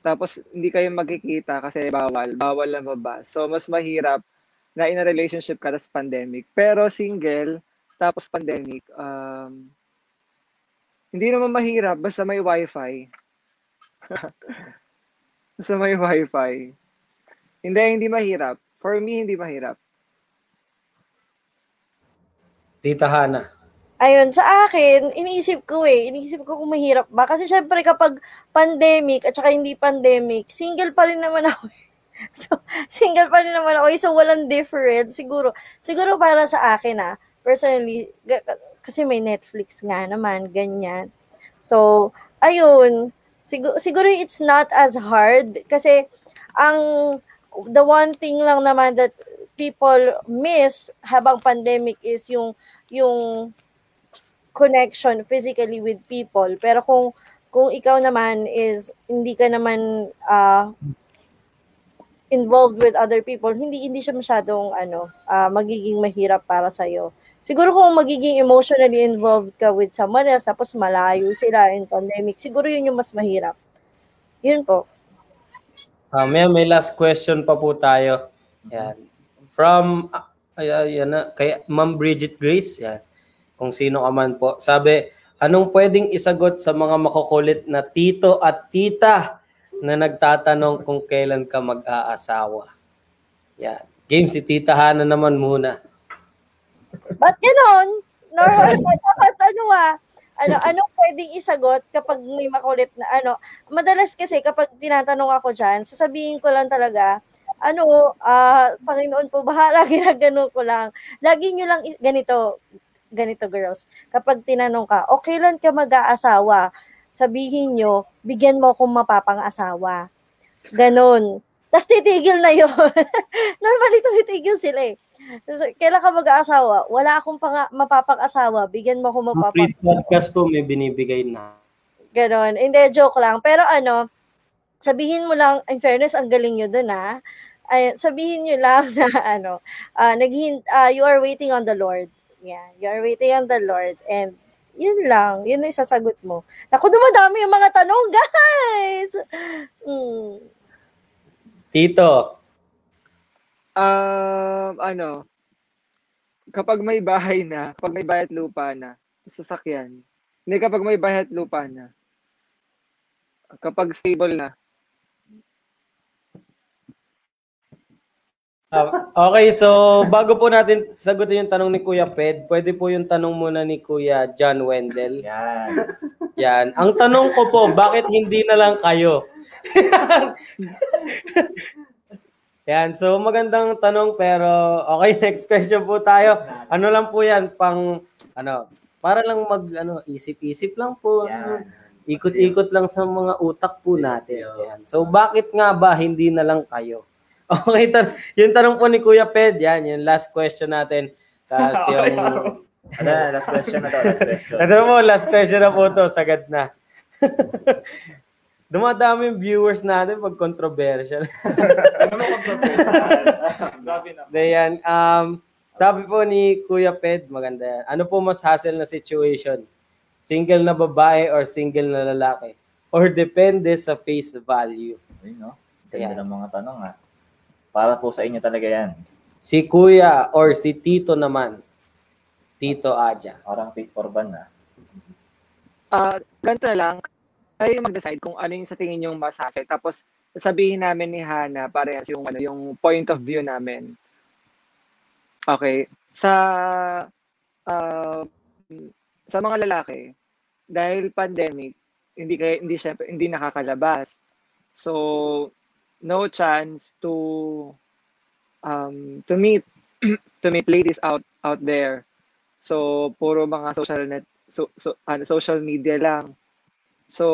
Tapos hindi kayo magkikita kasi bawal, bawal na baba. So mas mahirap na in a relationship ka tapos pandemic. Pero single tapos pandemic, um, hindi naman mahirap basta may wifi. basta may wifi. Hindi, hindi mahirap. For me, hindi mahirap. Tita Hana. Ayun, sa akin, iniisip ko eh, iniisip ko kung mahirap ba. Kasi syempre kapag pandemic at saka hindi pandemic, single pa rin naman ako. eh. So, single pa rin naman ako. eh. So, walang difference. Siguro, siguro para sa akin ah, personally, kasi may Netflix nga naman, ganyan. So, ayun, siguro, siguro it's not as hard kasi ang the one thing lang naman that people miss habang pandemic is yung yung connection physically with people. Pero kung kung ikaw naman is hindi ka naman uh, involved with other people, hindi hindi siya masyadong ano, uh, magiging mahirap para sa iyo. Siguro kung magiging emotionally involved ka with someone else, tapos malayo sila in pandemic, siguro yun yung mas mahirap. Yun po. Uh, may, may last question pa po tayo. Yan. From, uh, yan na, kay Ma'am Bridget Grace, yan. Kung sino ka man po. Sabi, anong pwedeng isagot sa mga makukulit na tito at tita na nagtatanong kung kailan ka mag-aasawa? Yan. Game si Tita Hana naman muna. Ba't ganon? Normal dapat ano ah. Ano, anong pwedeng isagot kapag may makulit na ano? Madalas kasi kapag tinatanong ako diyan, sasabihin ko lang talaga, ano, uh, Panginoon po, bahala, ginagano ko lang. Lagi nyo lang ganito, ganito girls. Kapag tinanong ka, okay lang ka mag-aasawa, sabihin nyo, bigyan mo akong mapapang-asawa. Ganon. Tapos titigil na yun. Normally, tumitigil sila eh. Kailan ka mag-aasawa? Wala akong pang mapapang-asawa. Bigyan mo ako mapapang Free podcast po may binibigay na. Ganon. Hindi, joke lang. Pero ano, sabihin mo lang, in fairness, ang galing nyo dun ha. Ay, sabihin nyo lang na ano, uh, naghin, uh, you are waiting on the Lord. Yeah, you are waiting on the Lord. And yun lang, yun yung sasagot mo. Naku, dumadami yung mga tanong, guys! Mm. Tito, Um, ano, kapag may bahay na, kapag may bayat lupa na, sasakyan. Hindi kapag may bayat lupa na. Kapag stable na. Uh, okay, so bago po natin sagutin yung tanong ni Kuya Ped, pwede po yung tanong muna ni Kuya John Wendell. Yan. Yan. Ang tanong ko po, bakit hindi na lang kayo? Yan, so magandang tanong pero okay, next question po tayo. Ano lang po yan, pang, ano, para lang mag, ano, isip-isip lang po. Yan. Ikot-ikot lang sa mga utak po natin. Yan. So bakit nga ba hindi na lang kayo? Okay, tan- yung tanong po ni Kuya Ped, yan, yung last question natin. Tapos yung... ano, last question na to, last question. Ano mo, last question na po to, sagad na. Dumadami yung viewers natin pag controversial. ano mo controversial? Grabe na. Dayan, um, sabi po ni Kuya Ped, maganda yan. Ano po mas hassle na situation? Single na babae or single na lalaki? Or depende sa face value? Ayun, no? Ganda ng mga tanong, ha? Para po sa inyo talaga yan. Si Kuya or si Tito naman? Tito Aja. Parang take for ban, ha? Ah, uh, ganito na lang kayo mag-decide kung ano yung sa tingin yung mas hassle. Tapos, sabihin namin ni Hana, parehas yung, ano, yung point of view namin. Okay. Sa, uh, sa mga lalaki, dahil pandemic, hindi kay hindi syempre hindi nakakalabas. So no chance to um to meet to meet ladies out out there. So puro mga social net so, so ano, social media lang. So,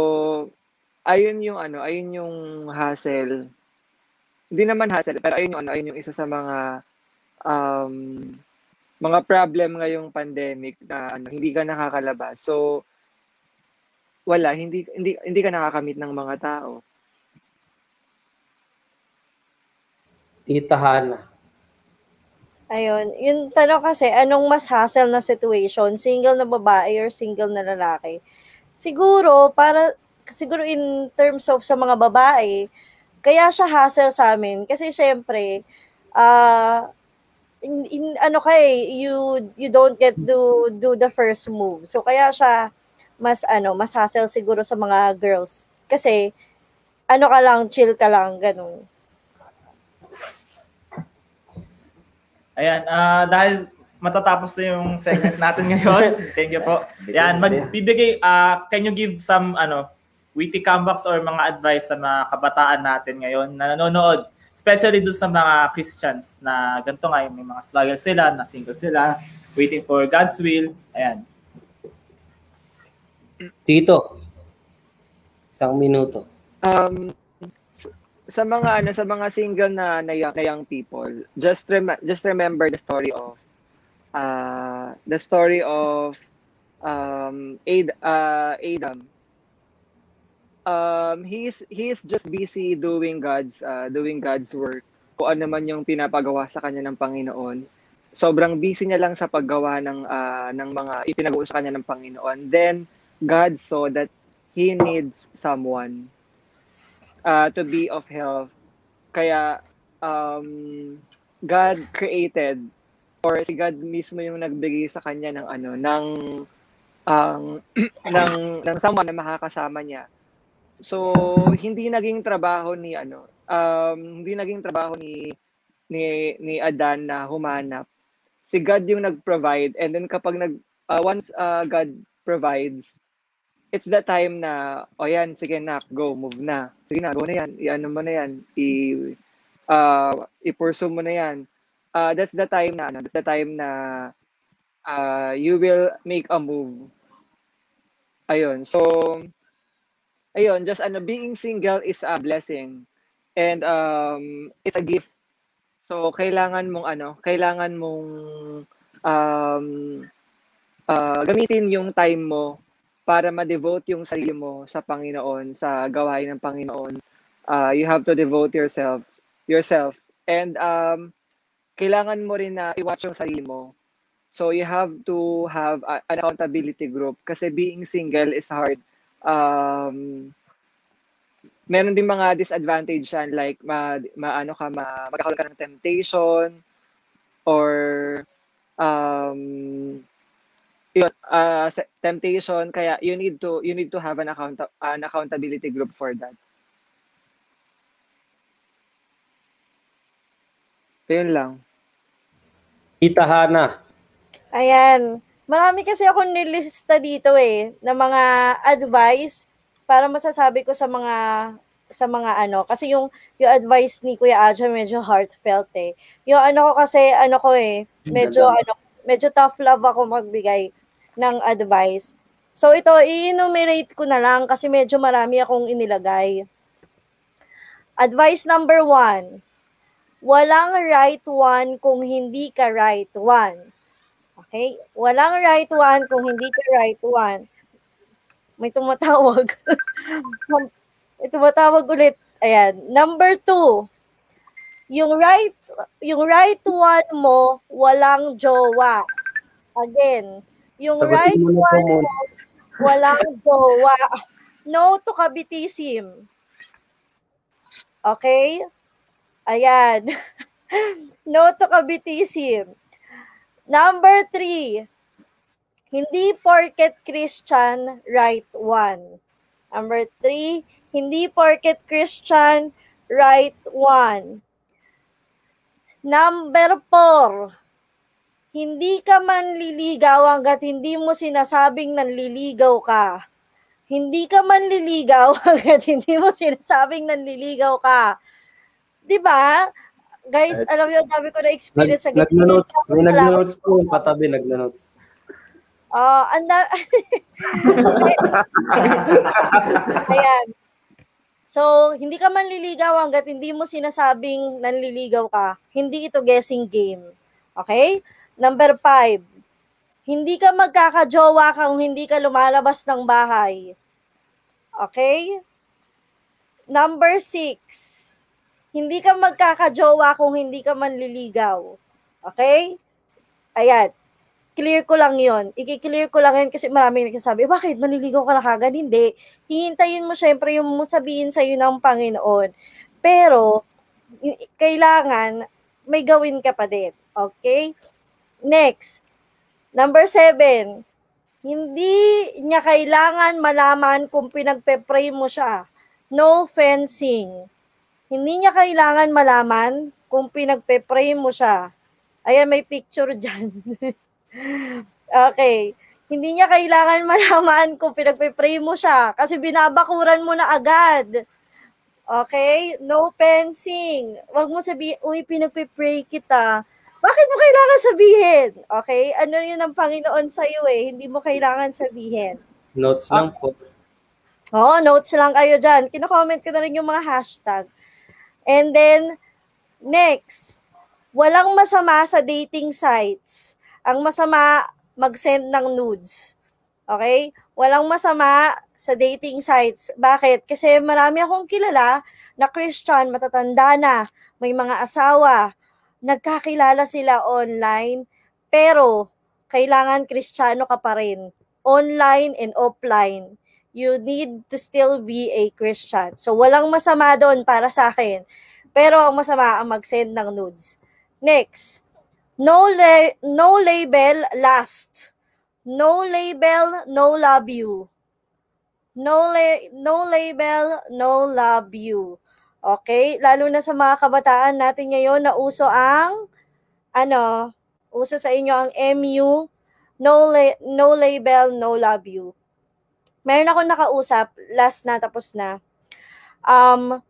ayun yung ano, ayun yung hassle. Hindi naman hassle, pero ayun yung ano, ayun yung isa sa mga um, mga problem ngayong pandemic na ano, hindi ka nakakalabas. So, wala, hindi hindi hindi ka nakakamit ng mga tao. Tita Hana. Ayun, yung tanong kasi, anong mas hassle na situation? Single na babae or single na lalaki? Siguro para siguro in terms of sa mga babae, kaya siya hassle sa amin kasi syempre uh, in, in ano kay eh, you you don't get to do the first move. So kaya siya mas ano, mas hassle siguro sa mga girls kasi ano ka lang, chill ka lang, ganun. Ayan, uh, dahil matatapos na yung segment natin ngayon. Thank you po. Yan, magbibigay, uh, can you give some, ano, witty comebacks or mga advice sa mga kabataan natin ngayon na nanonood Especially dun sa mga Christians na ganito nga, yung may mga struggle sila, na single sila, waiting for God's will. Ayan. Tito, isang minuto. Um, sa mga ano sa mga single na na young, na young people, just rem- just remember the story of uh the story of um Ad, uh, Adam. Um he's he's just busy doing God's uh, doing God's work. Kung ano man yung pinapagawa sa kanya ng Panginoon. Sobrang busy niya lang sa paggawa ng uh, ng mga ipinagawa sa kanya ng Panginoon. Then God saw that he needs someone uh, to be of help. Kaya um, God created or si God mismo yung nagbigay sa kanya ng ano ng ang ng ng someone na makakasama niya. So hindi naging trabaho ni ano um hindi naging trabaho ni ni ni Adan na humanap. Si God yung nag-provide and then kapag nag uh, once uh, God provides it's the time na, o oh yan, sige na, go, move na. Sige na, go na yan. I-ano mo na yan. I, uh, i-pursue mo na yan. Uh, that's the time na, ano, that's the time na uh, you will make a move. Ayun. So, ayun, just ano, being single is a blessing. And um, it's a gift. So, kailangan mong ano, kailangan mong um, uh, gamitin yung time mo para ma-devote yung sarili mo sa Panginoon, sa gawain ng Panginoon, uh, you have to devote yourself, yourself. And um, kailangan mo rin na i-watch yung sarili mo. So you have to have a, an accountability group kasi being single is hard. Um, meron din mga disadvantage yan like ma, maano ka ma, magkakaroon ka ng temptation or um, yun, uh, temptation kaya you need to you need to have an account an accountability group for that. Yun lang. Tita Hana. Ayan. Marami kasi ako nilista dito eh, na mga advice para masasabi ko sa mga sa mga ano kasi yung yung advice ni Kuya Aja medyo heartfelt eh. Yung ano ko kasi ano ko eh medyo ano medyo tough love ako magbigay ng advice. So ito i-enumerate ko na lang kasi medyo marami akong inilagay. Advice number one, walang right one kung hindi ka right one. Okay? Walang right one kung hindi ka right one. May tumatawag. May tumatawag ulit. Ayan. Number two, yung right, yung right one mo, walang jowa. Again, yung Sagutin right mo one mo, walang jowa. No to kabitism. Okay? Ayan. no to kabitism. Number three, hindi porket Christian, right one. Number three, hindi porket Christian, right one. Number four, hindi ka manliligaw hanggat hindi mo sinasabing nanliligaw ka. Hindi ka manliligaw hanggat hindi mo sinasabing nanliligaw ka. 'Di ba? Guys, alam niyo, dami ko na experience sa ganito. nagna-notes. May nagna-notes po katabi, nagna-notes. Ah, anda Ayan. So, hindi ka manliligaw hanggat hindi mo sinasabing nanliligaw ka. Hindi ito guessing game. Okay? Number five, hindi ka magkakajowa kung hindi ka lumalabas ng bahay. Okay? Number six, hindi ka magkakajowa kung hindi ka manliligaw. Okay? Ayan. Clear ko lang yon. Iki-clear ko lang yan kasi maraming nagsasabi, bakit manliligaw ka na kagad? Hindi. Hihintayin mo syempre yung sabihin sa'yo ng Panginoon. Pero, kailangan may gawin ka pa din. Okay? Next. Number seven. Hindi niya kailangan malaman kung pinagpe-pray mo siya. No fencing. Hindi niya kailangan malaman kung pinagpe-pray mo siya. Ayan, may picture dyan. okay. Hindi niya kailangan malaman kung pinagpe-pray mo siya kasi binabakuran mo na agad. Okay? No fencing. Huwag mo sabihin, uy, pinagpipray kita. Bakit mo kailangan sabihin? Okay? Ano yun ang Panginoon sa'yo eh. Hindi mo kailangan sabihin. Notes lang po. Oo, notes lang kayo dyan. Kino-comment ko na rin yung mga hashtag. And then, next, walang masama sa dating sites. Ang masama, mag-send ng nudes. Okay? Walang masama sa dating sites. Bakit? Kasi marami akong kilala na Christian, matatanda na, may mga asawa, nagkakilala sila online, pero kailangan Kristiyano ka pa rin. Online and offline. You need to still be a Christian. So, walang masama doon para sa akin. Pero ang masama ang mag-send ng nudes. Next, no, la- no label last. No label, no love you. No, la- no label, no love you. Okay? Lalo na sa mga kabataan natin ngayon na uso ang, ano, uso sa inyo ang MU, no, la- no label, no love you. Meron ako nakausap, last na, tapos na. Um,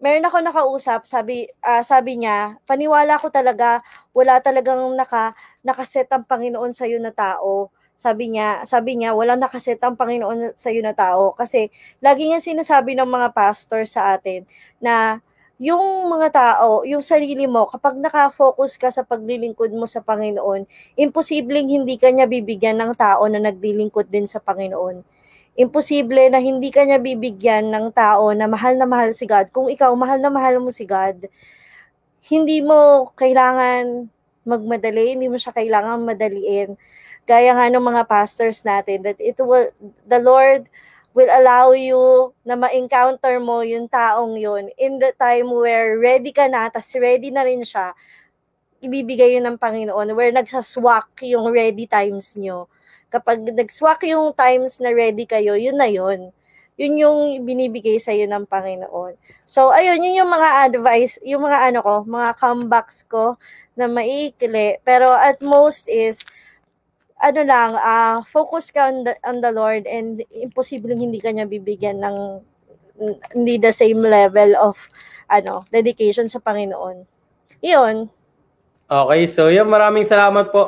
meron ako nakausap, sabi, ah, sabi niya, paniwala ko talaga, wala talagang naka, nakaset ang Panginoon sa na tao. Sabi niya, sabi niya, wala nakaset ang Panginoon sa na tao. Kasi, lagi nga sinasabi ng mga pastor sa atin, na yung mga tao, yung sarili mo, kapag nakafocus ka sa paglilingkod mo sa Panginoon, imposibleng hindi ka niya bibigyan ng tao na naglilingkod din sa Panginoon. Imposible na hindi ka niya bibigyan ng tao na mahal na mahal si God. Kung ikaw mahal na mahal mo si God, hindi mo kailangan magmadali, hindi mo siya kailangan madaliin. Gaya nga ng mga pastors natin, that it will, the Lord will allow you na ma-encounter mo yung taong yun in the time where ready ka na, tas ready na rin siya, ibibigay yun ng Panginoon, where nagsaswak yung ready times nyo. Kapag nagswak yung times na ready kayo, yun na yun. Yun yung binibigay sa ng Panginoon. So, ayun, yun yung mga advice, yung mga ano ko, mga comebacks ko na maiikli. Pero at most is, ano lang, uh, focus ka on the, on the Lord and imposible hindi ka niya bibigyan ng hindi the same level of ano, dedication sa Panginoon. Iyon. Okay, so yun, maraming salamat po.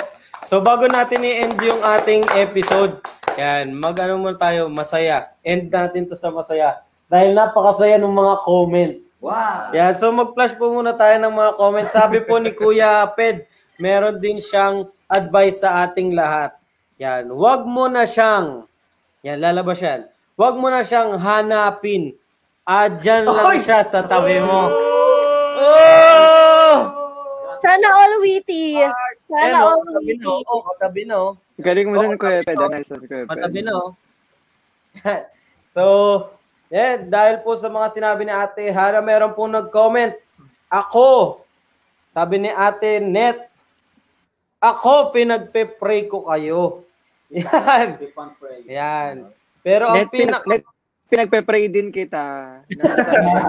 So bago natin i-end yung ating episode, yan, mag-ano muna tayo, masaya. End natin to sa masaya. Dahil napakasaya ng mga comment. Wow! Yan, so mag-flash po muna tayo ng mga comment. Sabi po ni Kuya Ped, meron din siyang advice sa ating lahat. Yan, wag mo na siyang, yan, lalabas yan. Wag mo na siyang hanapin. Adyan lang Oy! siya sa tabi mo. Oh! Sana all witty. Sana Ayan, oh, all katabi witty. oh, katabi na, oh. Galing mo Oo, dun, Kuya katabi Ped. na. Nice one, Kuya Ped. Matabi na, oh. so, yeah, dahil po sa mga sinabi ni Ate Hara, meron po nag-comment. Ako, sabi ni Ate Net, ako, pinagpe-pray ko kayo. Yan. Yan. Pero ang net, pinagpe-pray din kita.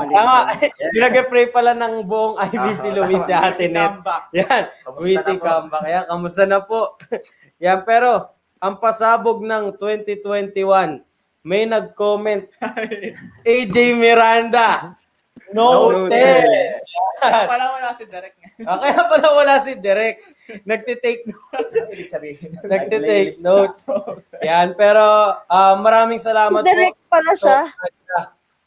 Tama, pinag-pray pala ng buong IBC Luis si Ate Net. Yan, Kamusta witty na po? comeback. Yan, kamusta na po? Yan, pero ang pasabog ng 2021, may nag-comment, AJ Miranda, noted. Yan. Parang wala si Derek. Ah, kaya pala wala si Derek. Nagtitake notes. Sabihin. Nagtitake notes. Yan, pero ah, maraming salamat po. Direct pala siya.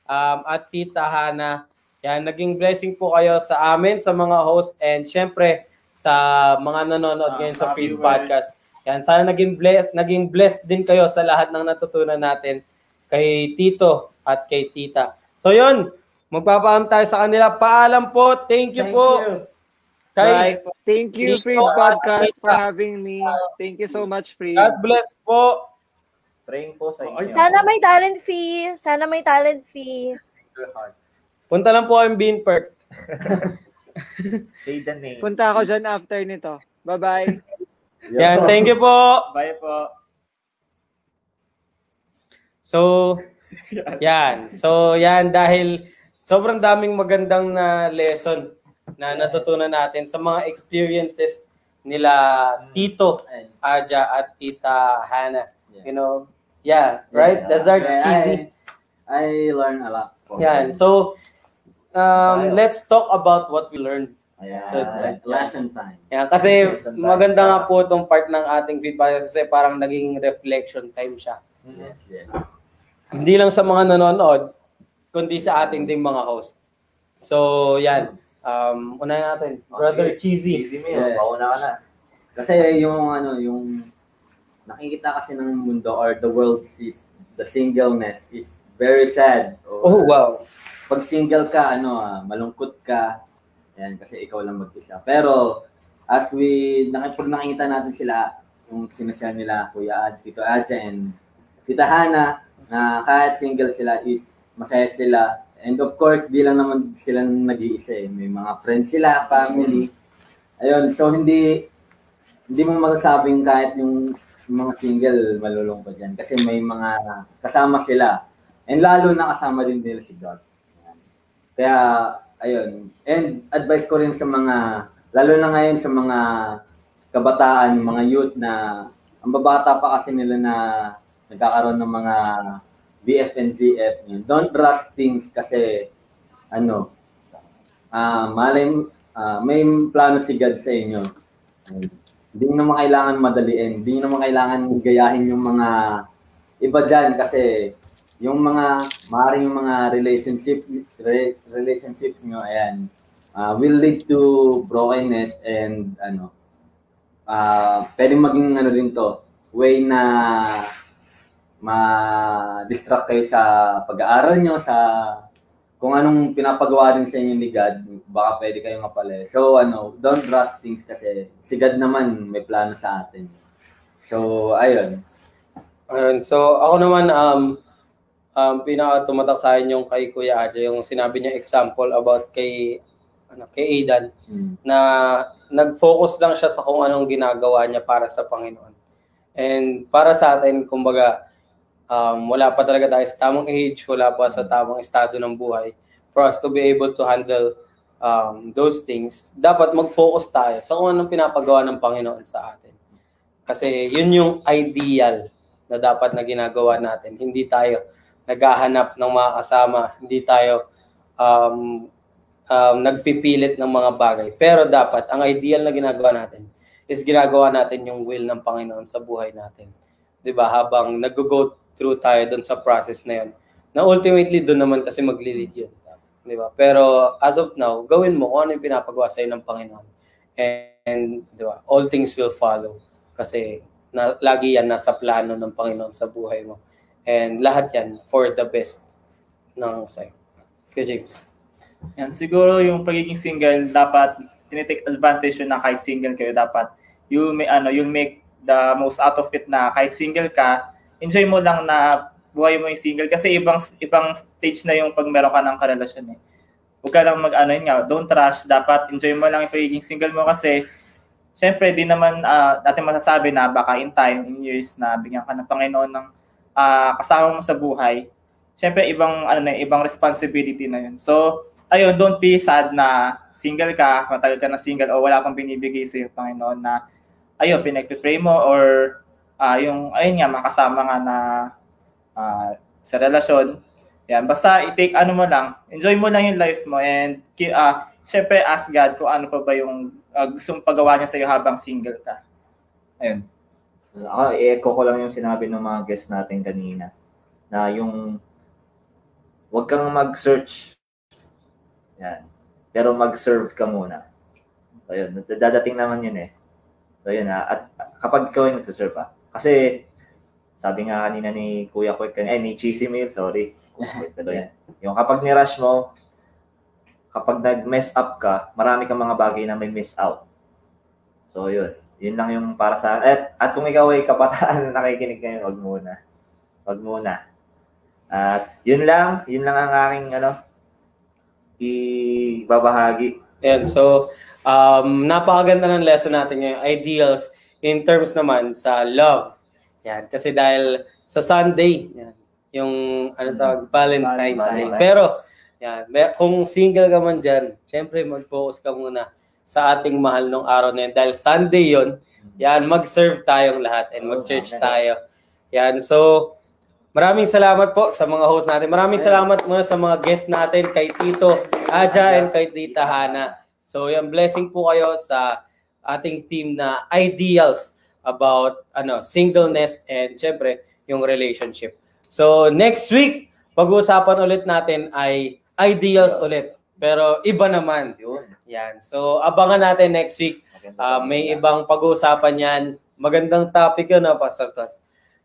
um, at Tita Hana. Yan, naging blessing po kayo sa amin, sa mga host, and syempre sa mga nanonood ngayon sa sa Free viewers. Podcast. Yan, sana naging blessed, naging blessed din kayo sa lahat ng natutunan natin kay Tito at kay Tita. So yun, magpapaam tayo sa kanila. Paalam po. Thank you Thank po. you. Kay, Thank you, Free Podcast, for having me. Thank you so much, Free. God bless po. Praying po sa inyo. Sana may talent fee. Sana may talent fee. Punta lang po kayong Bean Perk. Say the name. Punta ako dyan after nito. Bye-bye. Yan, thank you po. Bye po. So, yan. So, yan dahil sobrang daming magandang na lesson na natutunan natin sa mga experiences nila Tito Aja at Tita Hana. You know, yeah, right? That's our Yeah, cheesy. I, I learn a lot. them. So, um, let's talk about what we learned. Ayan, lesson time. Yan, kasi Lesson time. maganda nga po itong part ng ating feedback kasi parang naging reflection time siya. Yes, yes. Hindi lang sa mga nanonood, kundi sa ating ding mga host. So, yan. Um, unahin natin. Brother Cheesy. Cheesy mo Yeah. yun. Pauna ka na. Kasi yung ano, yung nakikita kasi ng mundo or the world sees the singleness is very sad. Oh, Or wow. Pag single ka, ano, ah, malungkot ka. Yan, kasi ikaw lang mag-isa. Pero, as we, pag nakikita natin sila, yung sinashare nila, Kuya Ad, Tito Adja, and Tita Hana, na kahit single sila is masaya sila. And of course, di lang naman sila nag-iisa eh. May mga friends sila, family. Ayun, so hindi hindi mo masasabing kahit yung, mga single malulungkot yan. Kasi may mga kasama sila. And lalo na kasama din nila si God. Kaya, ayun. And advice ko rin sa mga, lalo na ngayon sa mga kabataan, mga youth na ang babata pa kasi nila na nagkakaroon ng mga BF and ZF. Yun. Don't rush things kasi ano, ah malay, ah, may plano si God sa inyo. Hindi nyo naman kailangan madaliin. Hindi nyo naman kailangan gayahin yung mga iba dyan kasi yung mga, maaaring yung mga relationship, re- relationships nyo, ayan, ah, will lead to brokenness and ano, ah pwedeng maging ano rin to, way na ma-distract kayo sa pag-aaral nyo, sa kung anong pinapagawa din sa inyo ni God, baka pwede kayong mapali. So, ano, don't rush things kasi si God naman may plano sa atin. So, ayun. Ayun, so ako naman um um pinaka tumatak sa akin yung kay Kuya Aja yung sinabi niya example about kay ano kay Aidan Mm. na nag-focus lang siya sa kung anong ginagawa niya para sa Panginoon. And para sa atin, kumbaga, um, wala pa talaga tayo sa tamang age, wala pa sa tamang estado ng buhay for us to be able to handle um, those things. Dapat mag-focus tayo sa kung anong pinapagawa ng Panginoon sa atin. Kasi yun yung ideal na dapat na ginagawa natin. Hindi tayo naghahanap ng mga kasama, hindi tayo um, um, nagpipilit ng mga bagay. Pero dapat, ang ideal na ginagawa natin is ginagawa natin yung will ng Panginoon sa buhay natin. 'Di ba Habang nag-go through tayo doon sa process na yun. Na ultimately, doon naman kasi magli-lead yun. 'Di ba Pero as of now, gawin mo kung ano yung pinapagawa sa'yo ng Panginoon. And, and 'di ba all things will follow. Kasi na, lagi yan nasa plano ng Panginoon sa buhay mo. And lahat yan for the best ng sa'yo. Kuya James. Yan, siguro yung pagiging single, dapat tinitake advantage yun na kahit single kayo, dapat you may ano, you'll make the most out of it na kahit single ka, enjoy mo lang na buhay mo yung single kasi ibang ibang stage na yung pag meron ka ng karelasyon eh. Huwag ka lang mag ano yun nga, don't rush, dapat enjoy mo lang yung pagiging single mo kasi syempre di naman natin masasabi na baka in time, in years na bigyan ka ng Panginoon ng ah, kasama mo sa buhay. Syempre ibang ano na, ibang responsibility na yun. So, ayun, don't be sad na single ka, matagal ka na single o wala kang binibigay sa iyo Panginoon na ayun, pinagpipray mo or ah, yung ayun nga makasama nga na ah, sa relasyon. Yan, basta i-take ano mo lang, enjoy mo lang yung life mo and ah, syempre ask God kung ano pa ba yung uh, gustong pagawa niya sa iyo habang single ka. Ayun. Ako, i-echo ko lang yung sinabi ng mga guests natin kanina. Na yung, huwag kang mag-search. Yan. Pero mag-serve ka muna. So, yun. Dadating naman yun eh. So, yun ha. At kapag ikaw yung nagsaserve ha. Kasi, sabi nga kanina ni Kuya Kwek, eh, ni Cheesy Meal, sorry. Yung kapag ni-rush mo, kapag nag-mess up ka, marami kang mga bagay na may miss out. So, yun. Yun lang yung para sa... At, at kung ikaw ay kabataan na nakikinig ngayon, wag muna. Wag muna. At yun lang. Yun lang ang aking ano, ibabahagi. Ayan, so um, napakaganda ng lesson natin ngayon, ideals in terms naman sa love. Yan, kasi dahil sa Sunday, yan, yung ano tawag, Valentine's Day. Pero, yan, may- kung single ka man dyan, syempre mag-focus ka muna sa ating mahal nung araw na yan. Dahil Sunday yon yan, mag-serve tayong lahat and mag-church tayo. Yan, so, maraming salamat po sa mga host natin. Maraming salamat muna sa mga guest natin, kay Tito, Aja and kay Tita Hana. So, yung blessing po kayo sa ating team na ideals about ano singleness and syempre yung relationship. So, next week, pag-uusapan ulit natin ay ideals ulit. Pero iba naman. Yun. Yan. So, abangan natin next week. Po. may ibang pag-uusapan yan. Magandang topic yun, ah, Pastor Todd.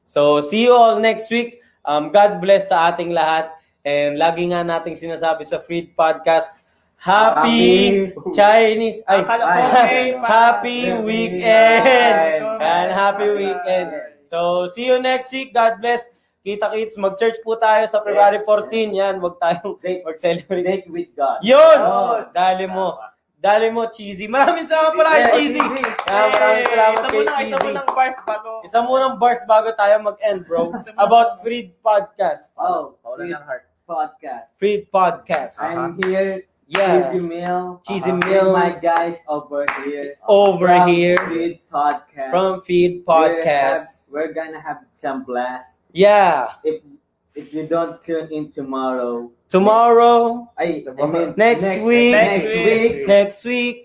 So, see you all next week. Um, God bless sa ating lahat. And lagi nga nating sinasabi sa Freed Podcast, Happy, Happy- Chinese, ay, Akala ko, Ay. Happy Weekend! And Happy Weekend! So, see you next week. God bless. Kita kits, mag-church po tayo sa February Yes. 14. Yan, wag tayong mag-celebrate. date with God. Yun! Oh. Dali mo. Dali mo, Cheesy. Maraming salamat pala kay Cheesy. Cheesy. Ah, maraming salamat Isa kay muna, isa Cheesy. munang bars bago. Isa munang bars bago tayo mag-end, bro. About Freed Podcast. Oh, Freed podcast. Freed Podcast. I'm here, Yeah. Cheesy Mill. Cheesy uh, Mill. my guys over here. Over from here. Freed podcast. From Feed Podcast. We're, have- we're gonna have some blast. Yeah. If if you don't tune in tomorrow, Tomorrow, I, I mean Next week. next, Next week, next week.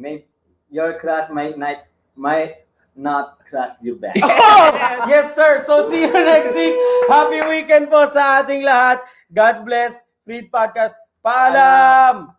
may, your class might not might not cross you back. yes, sir. So, see you next week. Happy weekend po sa ating lahat. God bless. Feed Podcast. Paalam!